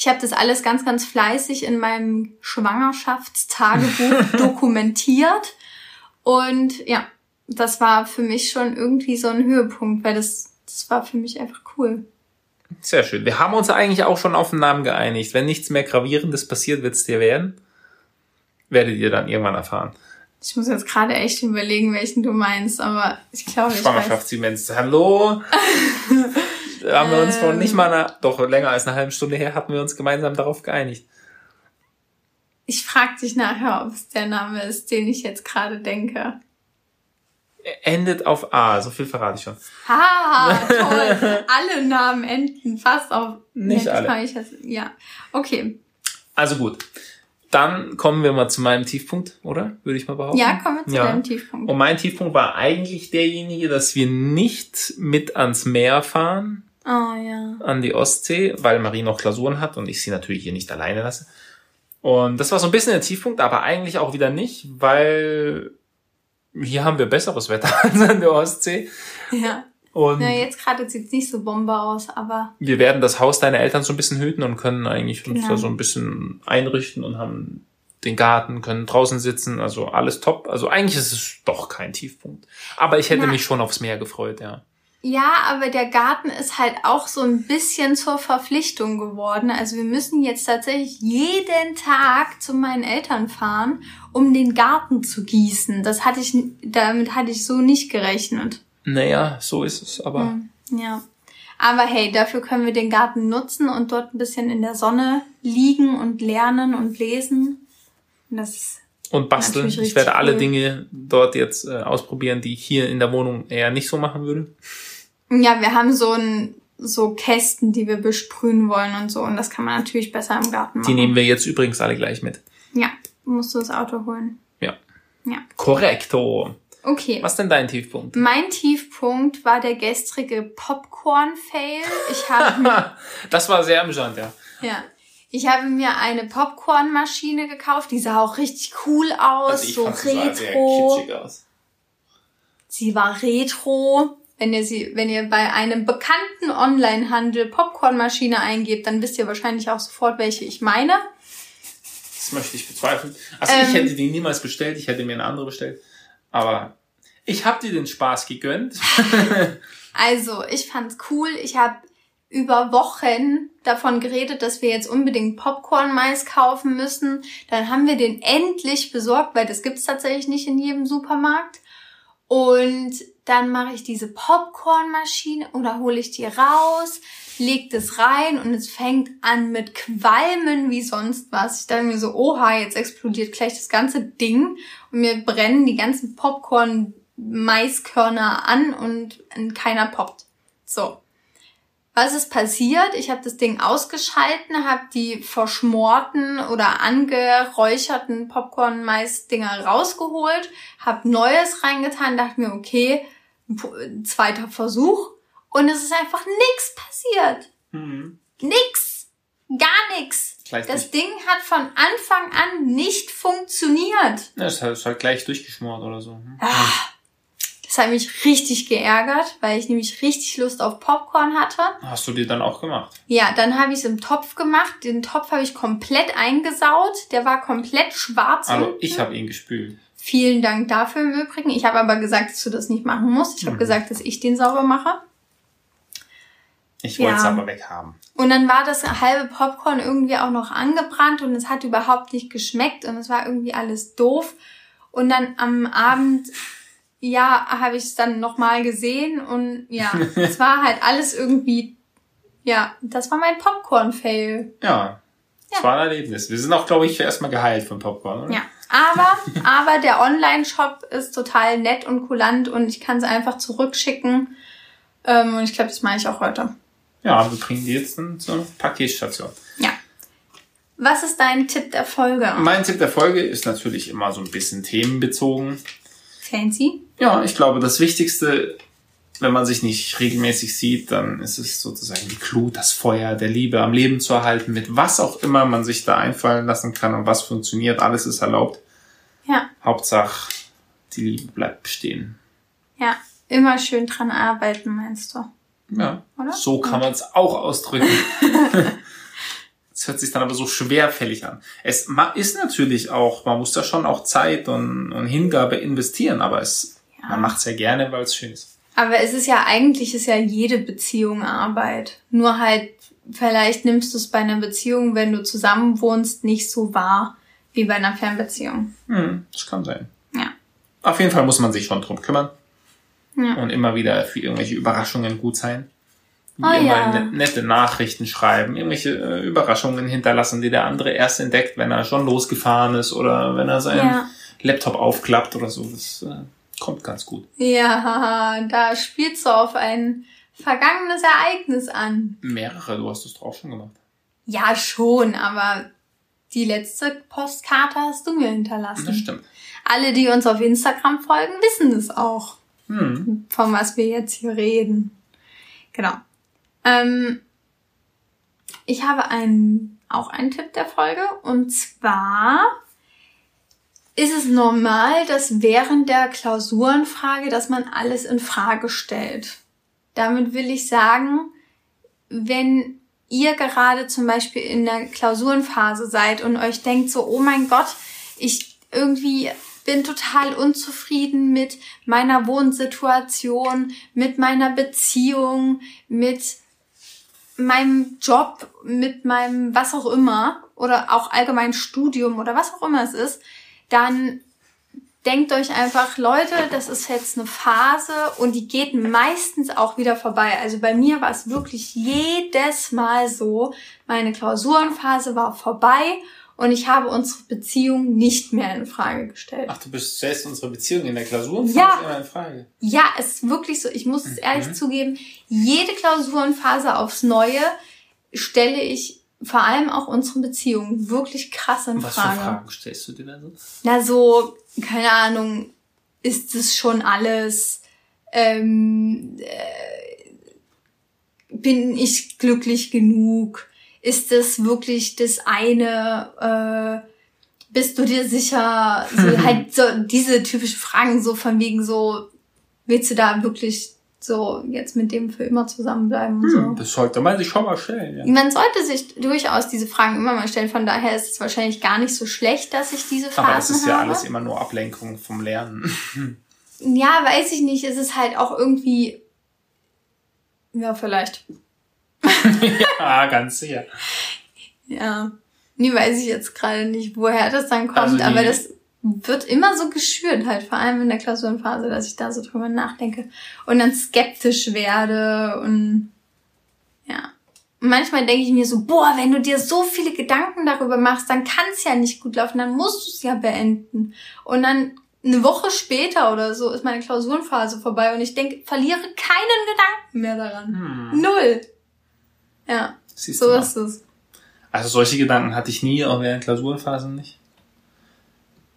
ich habe das alles ganz, ganz fleißig in meinem Schwangerschaftstagebuch dokumentiert. Und ja, das war für mich schon irgendwie so ein Höhepunkt, weil das, das war für mich einfach cool. Sehr schön. Wir haben uns eigentlich auch schon auf den Namen geeinigt. Wenn nichts mehr Gravierendes passiert, wird es dir werden. Werdet ihr dann irgendwann erfahren. Ich muss jetzt gerade echt überlegen, welchen du meinst, aber ich glaube, ich weiß. Schwangerschaftsdemenz. Hallo? Haben wir uns vor nicht mal einer, doch länger als einer halben Stunde her, hatten wir uns gemeinsam darauf geeinigt. Ich frage dich nachher, ob es der Name ist, den ich jetzt gerade denke. Endet auf A, so viel verrate ich schon. Ha, toll. alle Namen enden fast auf. Nicht das alle. Ich jetzt, ja, okay. Also gut. Dann kommen wir mal zu meinem Tiefpunkt, oder? Würde ich mal behaupten. Ja, kommen wir zu Ja. deinem Tiefpunkt. Und mein Tiefpunkt war eigentlich derjenige, dass wir nicht mit ans Meer fahren, Oh ja. an die Ostsee, weil Marie noch Klausuren hat und ich sie natürlich hier nicht alleine lasse. Und das war so ein bisschen der Tiefpunkt, aber eigentlich auch wieder nicht, weil hier haben wir besseres Wetter als an der Ostsee. Ja. Und ja jetzt gerade sieht's nicht so Bombe aus, aber wir werden das Haus deiner Eltern so ein bisschen hüten und können eigentlich uns Genau. da so ein bisschen einrichten und haben den Garten, können draußen sitzen, also alles top. Also eigentlich ist es doch kein Tiefpunkt. Aber ich hätte Na. mich schon aufs Meer gefreut, ja. Ja, aber der Garten ist halt auch so ein bisschen zur Verpflichtung geworden. Also wir müssen jetzt tatsächlich jeden Tag zu meinen Eltern fahren, um den Garten zu gießen. Das hatte ich, damit hatte ich so nicht gerechnet. Naja, so ist es, aber Hm, Ja. Aber hey, dafür können wir den Garten nutzen und dort ein bisschen in der Sonne liegen und lernen und lesen. Und Das und basteln. Ich werde alle cool. Dinge dort jetzt äh, ausprobieren, die ich hier in der Wohnung eher nicht so machen würde. Ja, wir haben so ein, so Kästen, die wir besprühen wollen und so. Und das kann man natürlich besser im Garten machen. Die nehmen wir jetzt übrigens alle gleich mit. Ja, musst du das Auto holen. Ja. Ja. Korrekto. Okay. Was denn dein Tiefpunkt? Mein Tiefpunkt war der gestrige Popcorn-Fail. Ich habe mir, das war sehr amüsant, ja. ja, ich habe mir eine Popcornmaschine gekauft. Die sah auch richtig cool aus, so retro. aus. Sie war retro. Wenn ihr sie, wenn ihr bei einem bekannten Online-Handel Popcornmaschine eingebt, dann wisst ihr wahrscheinlich auch sofort, welche ich meine. Das möchte ich bezweifeln. Also Ähm. ich hätte die niemals bestellt, ich hätte mir eine andere bestellt. Aber ich habe dir den Spaß gegönnt. Also, ich fand's cool. Ich habe über Wochen davon geredet, dass wir jetzt unbedingt Popcorn-Mais kaufen müssen. Dann haben wir den endlich besorgt, weil das gibt's tatsächlich nicht in jedem Supermarkt. Und dann mache ich diese Popcornmaschine oder hole ich die raus, leg das rein und es fängt an mit Qualmen wie sonst was. Ich dachte mir so, oha, jetzt explodiert gleich das ganze Ding und mir brennen die ganzen Popcorn-Maiskörner an und keiner poppt. So. Was ist passiert? Ich habe das Ding ausgeschalten, habe die verschmorten oder angeräucherten Popcorn-Mais-Dinger rausgeholt, habe Neues reingetan, dachte mir, okay, zweiter Versuch und es ist einfach nix passiert. Mhm. Nix. Gar nix. Gleich Das. Ding hat von Anfang an nicht funktioniert. Ja, ist halt, ist halt gleich durchgeschmort oder so. Hm? Das hat mich richtig geärgert, weil ich nämlich richtig Lust auf Popcorn hatte. Hast du dir dann auch gemacht? Ja, dann habe ich es im Topf gemacht. Den Topf habe ich komplett eingesaut. Der war komplett schwarz. Also unten. ich habe ihn gespült. Vielen Dank dafür im Übrigen. Ich habe aber gesagt, dass du das nicht machen musst. Ich habe Mhm. gesagt, dass ich den sauber mache. Ich wollte es Ja. aber weghaben. Und dann war das halbe Popcorn irgendwie auch noch angebrannt und es hat überhaupt nicht geschmeckt und es war irgendwie alles doof. Und dann am Abend, ja, habe ich es dann nochmal gesehen und ja, es war halt alles irgendwie, ja, das war mein Popcorn-Fail. Ja. Das Ja. war ein Erlebnis. Wir sind auch, glaube ich, erstmal geheilt von Popcorn, oder? Ja, aber, aber der Online-Shop ist total nett und kulant und ich kann es einfach zurückschicken. Ähm, und ich glaube, das mache ich auch heute. Ja, wir bringen die jetzt dann zur Paketstation. Ja. Was ist dein Tipp der Folge? Mein Tipp der Folge ist natürlich immer so ein bisschen themenbezogen. Fancy? Ja, ich glaube, das Wichtigste, wenn man sich nicht regelmäßig sieht, dann ist es sozusagen die Glut, das Feuer der Liebe am Leben zu erhalten, mit was auch immer man sich da einfallen lassen kann und was funktioniert. Alles ist erlaubt. Ja, Hauptsache, die Liebe bleibt bestehen. ja. Immer schön dran arbeiten, meinst du? Ja, Oder? so kann man es auch ausdrücken. Es hört sich dann aber so schwerfällig an. Es ist natürlich auch, man muss da schon auch Zeit und, und Hingabe investieren, aber es, Ja. man macht es ja gerne, weil es schön ist. Aber es ist ja eigentlich ist ja jede Beziehung Arbeit. Nur halt, vielleicht nimmst du es bei einer Beziehung, wenn du zusammen wohnst, nicht so wahr wie bei einer Fernbeziehung. Hm, das kann sein. Ja. Auf jeden Fall muss man sich schon drum kümmern Ja. und immer wieder für irgendwelche Überraschungen gut sein. Wie Oh immer ja. ne- nette Nachrichten schreiben, irgendwelche äh, Überraschungen hinterlassen, die der andere erst entdeckt, wenn er schon losgefahren ist oder wenn er seinen Ja. Laptop aufklappt oder so. Das äh, kommt ganz gut. Ja, da spielst du auf ein vergangenes Ereignis an. Mehrere, du hast es doch auch schon gemacht. Ja, schon, aber die letzte Postkarte hast du mir hinterlassen. Das stimmt. Alle, die uns auf Instagram folgen, wissen es auch, Hm. von was wir jetzt hier reden. Genau. Ähm, ich habe einen, auch einen Tipp der Folge und zwar ist es normal, dass während der Klausurenfrage, dass man alles in Frage stellt. Damit will ich sagen, wenn ihr gerade zum Beispiel in der Klausurenphase seid und euch denkt so, oh mein Gott, ich irgendwie bin total unzufrieden mit meiner Wohnsituation, mit meiner Beziehung, mit meinem Job, mit meinem was auch immer oder auch allgemein Studium oder was auch immer es ist, dann denkt euch einfach, Leute, das ist jetzt eine Phase und die geht meistens auch wieder vorbei. Also bei mir war es wirklich jedes Mal so, meine Klausurenphase war vorbei und ich habe unsere Beziehung nicht mehr in Frage gestellt. Ach, du stellst unsere Beziehung in der Klausurenphase Ja. immer in Frage. Ja, es ist wirklich so, ich muss es ehrlich Mhm. zugeben, jede Klausurenphase aufs Neue stelle ich vor allem auch unsere Beziehung wirklich krass in Was für Frage. Fragen stellst du dir da so? Na so, keine Ahnung, ist es schon alles, ähm, äh, bin ich glücklich genug? Ist es wirklich das eine, äh, bist du dir sicher? So, halt so diese typischen Fragen so von wegen so, willst du da wirklich so jetzt mit dem für immer zusammenbleiben und so? Hm, das sollte man sich schon mal stellen, ja. Man sollte sich durchaus diese Fragen immer mal stellen. Von daher ist es wahrscheinlich gar nicht so schlecht, dass ich diese Phasen Aber das ist ja habe. alles immer nur Ablenkung vom Lernen. Ja, weiß ich nicht. Es ist halt auch irgendwie. Ja, vielleicht. ja, ganz sicher. Ja. Nee, weiß ich jetzt gerade nicht, woher das dann kommt. Also die- aber das wird immer so geschürt, halt, vor allem in der Klausurenphase, dass ich da so drüber nachdenke und dann skeptisch werde und ja. Und manchmal denke ich mir so, boah, wenn du dir so viele Gedanken darüber machst, dann kann es ja nicht gut laufen, dann musst du es ja beenden. Und dann eine Woche später oder so ist meine Klausurenphase vorbei und ich denke, verliere keinen Gedanken mehr daran. Hm. Null. Ja, Siehst so ist es. Also solche Gedanken hatte ich nie, auch während Klausurenphasen nicht.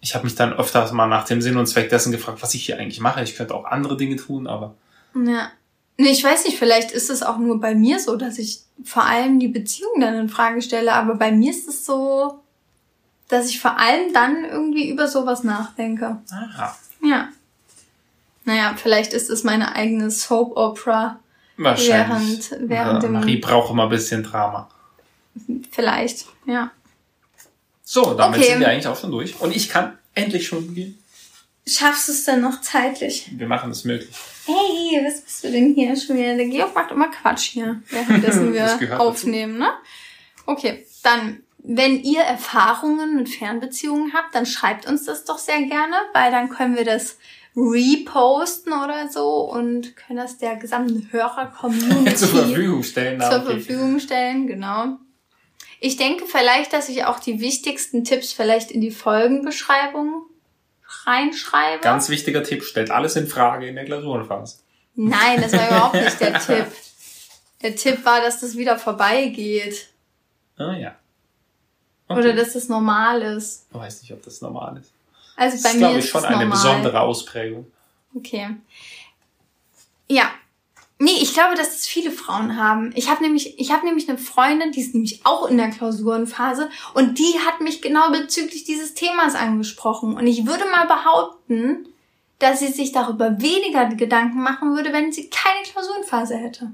Ich habe mich dann öfters mal nach dem Sinn und Zweck dessen gefragt, was ich hier eigentlich mache. Ich könnte auch andere Dinge tun, aber Ja. Nee, ich weiß nicht, vielleicht ist es auch nur bei mir so, dass ich vor allem die Beziehung dann in Frage stelle, aber bei mir ist es so, dass ich vor allem dann irgendwie über sowas nachdenke. aha, Ja. Naja, vielleicht ist es meine eigene Soap Opera. Wahrscheinlich. Während- während ja, dem- Marie braucht immer ein bisschen Drama. Vielleicht, ja. So, damit Okay. sind wir eigentlich auch schon durch. Und ich kann endlich schon gehen. Schaffst du es denn noch zeitlich? Wir machen es möglich. Hey, was bist du denn hier schon wieder? Der Georg macht immer Quatsch hier, währenddessen wir gehört dazu. aufnehmen, ne? Okay, dann, wenn ihr Erfahrungen mit Fernbeziehungen habt, dann schreibt uns das doch sehr gerne, weil dann können wir das reposten oder so und können das der gesamten Hörer-Community Zur Verfügung stellen. zur okay. Verfügung stellen, genau. Ich denke vielleicht, dass ich auch die wichtigsten Tipps vielleicht in die Folgenbeschreibung reinschreibe. Ganz wichtiger Tipp, stellt alles in Frage in der Klausurenphase. Nein, das war überhaupt nicht der Tipp. Der Tipp war, dass das wieder vorbeigeht. Ah ja. Oder dass das normal ist. Ich weiß nicht, ob das normal ist. Also Das bei ist, mir glaube ich, ist schon es eine normal. besondere Ausprägung. Okay. Ja. Nee, ich glaube, dass das viele Frauen haben. Ich habe nämlich, ich habe nämlich eine Freundin, die ist nämlich auch in der Klausurenphase und die hat mich genau bezüglich dieses Themas angesprochen. Und ich würde mal behaupten, dass sie sich darüber weniger Gedanken machen würde, wenn sie keine Klausurenphase hätte.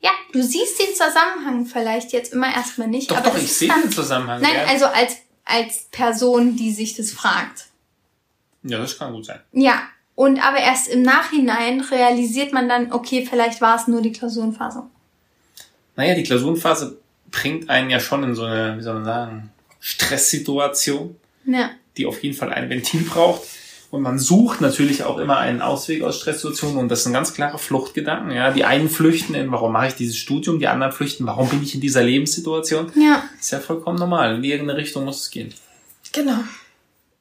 Ja, du siehst den Zusammenhang vielleicht jetzt immer erstmal nicht. Doch, aber doch, das ich sehe den Zusammenhang. Nein, ja. also als, als Person, die sich das fragt. ja, das kann gut sein. Ja, und aber erst im Nachhinein realisiert man dann, okay, vielleicht war es nur die Klausurenphase. Naja, die Klausurenphase bringt einen ja schon in so eine, wie soll man sagen, Stresssituation, Ja. die auf jeden Fall ein Ventil braucht. Und man sucht natürlich auch immer einen Ausweg aus Stresssituationen und das sind ganz klare Fluchtgedanken. Ja, die einen flüchten in, warum mache ich dieses Studium, die anderen flüchten, warum bin ich in dieser Lebenssituation? Ja, Ist ja vollkommen normal. In irgendeine Richtung muss es gehen. genau.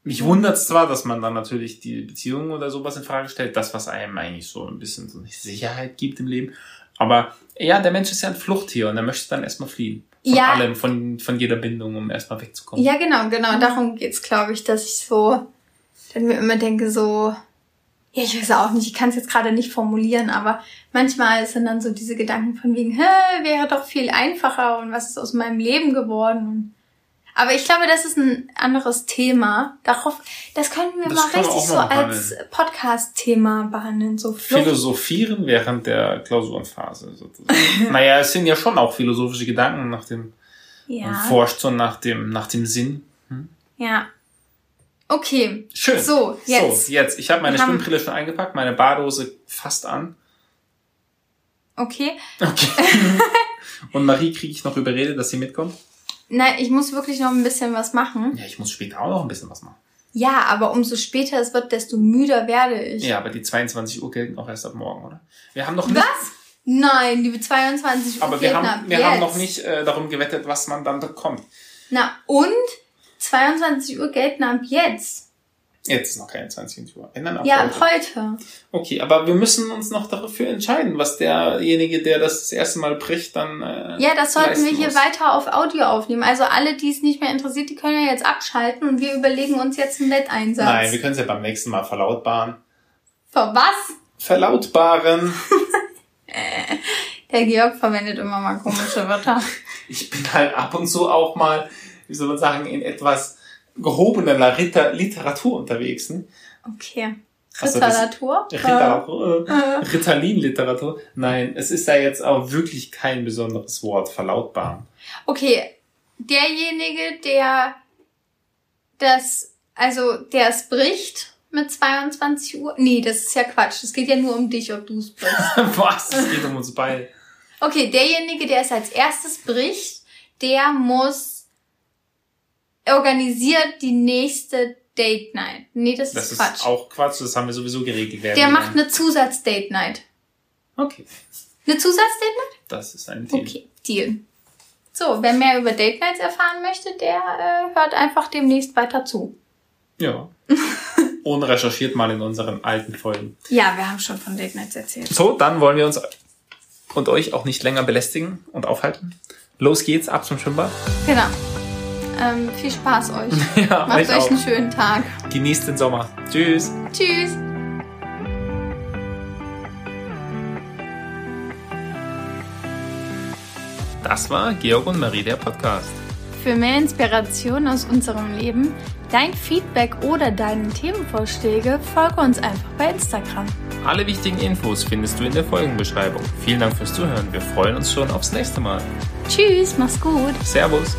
Mich wundert es zwar, dass man dann natürlich die Beziehung oder sowas in Frage stellt, das, was einem eigentlich so ein bisschen so eine Sicherheit gibt im Leben. Aber ja, der Mensch ist ja ein Fluchttier und er möchte dann erstmal fliehen. Von Ja. allem, von, von jeder Bindung, um erstmal wegzukommen. Ja, genau, genau. Darum geht's, glaube ich, dass ich so, dann mir immer denke, so, ja, ich weiß auch nicht, ich kann es jetzt gerade nicht formulieren, aber manchmal sind dann so diese Gedanken von wegen, hä, wäre doch viel einfacher und was ist aus meinem Leben geworden? Aber ich glaube, das ist ein anderes Thema. Darauf, das könnten wir Das mal richtig so als Podcast-Thema behandeln. So Flucht. Philosophieren während der Klausurenphase sozusagen. naja, es sind ja schon auch philosophische Gedanken nach dem, man Ja. forscht so nach dem, nach dem Sinn. Ja. Okay. Schön. So, jetzt. So, jetzt. Ich habe meine haben- Schwimmbrille schon eingepackt, meine Badehose fast an. Okay. Okay. Und Marie kriege ich noch überredet, dass sie mitkommt. Na, ich muss wirklich noch ein bisschen was machen. Ja, ich muss später auch noch ein bisschen was machen. Ja, aber umso später es wird, desto müder werde ich. Ja, aber die 22 Uhr gelten auch erst ab morgen, oder? Wir haben noch nicht, Was? Nein, liebe 22 Uhr aber wir haben, ab wir jetzt. haben noch nicht äh, darum gewettet, was man dann bekommt. Na, und 22 Uhr gelten ab jetzt. Jetzt ist noch keine 22 Uhr. Ändern ab Ja, heute. ab heute. Okay, aber wir müssen uns noch dafür entscheiden, was derjenige, der das das erste Mal bricht, dann. Äh, Ja, das sollten wir hier muss. weiter auf Audio aufnehmen. Also alle, die es nicht mehr interessiert, die können ja jetzt abschalten und wir überlegen uns jetzt einen Wetteinsatz. Nein, wir können es ja beim nächsten Mal verlautbaren. Für was? Verlautbaren. Der Georg verwendet immer mal komische Wörter. Ich bin halt ab und zu auch mal, wie soll man sagen, in etwas gehobener Liter Literatur unterwegs. Ne? Okay. Also das- Literatur? Ritalin, äh, Ritalin-Literatur. Nein, es ist ja jetzt auch wirklich kein besonderes Wort, verlautbaren. Okay, derjenige, der das, also der es bricht mit 22 Uhr. Nee, das ist ja Quatsch. Es geht ja nur um dich, ob du es brichst. Was? Es geht um uns beide. Okay, derjenige, der es als erstes bricht, der muss organisiert die nächste Date Night. Nee, das, Das ist ist Quatsch. auch Quatsch, das haben wir sowieso geregelt. Der macht eine Zusatz-Date Night. Okay, Eine Zusatz-Date Night? das ist ein Thema. Okay, Deal. So, wer mehr über Date Nights erfahren möchte, der äh, hört einfach demnächst weiter zu. Ja. Und recherchiert mal in unseren alten Folgen. Ja, wir haben schon von Date Nights erzählt. So, dann wollen wir uns und euch auch nicht länger belästigen und aufhalten. Los geht's, ab zum Schwimmbad. Genau. Ähm, viel Spaß euch. Ja, Macht euch euch einen schönen Tag. Genießt den Sommer. Tschüss. Tschüss. Das war Georg und Marie, der Podcast. Für mehr Inspiration aus unserem Leben, dein Feedback oder deine Themenvorschläge, folge uns einfach bei Instagram. Alle wichtigen Infos findest du in der Folgenbeschreibung. Vielen Dank fürs Zuhören. Wir freuen uns schon aufs nächste Mal. Tschüss, mach's gut. Servus.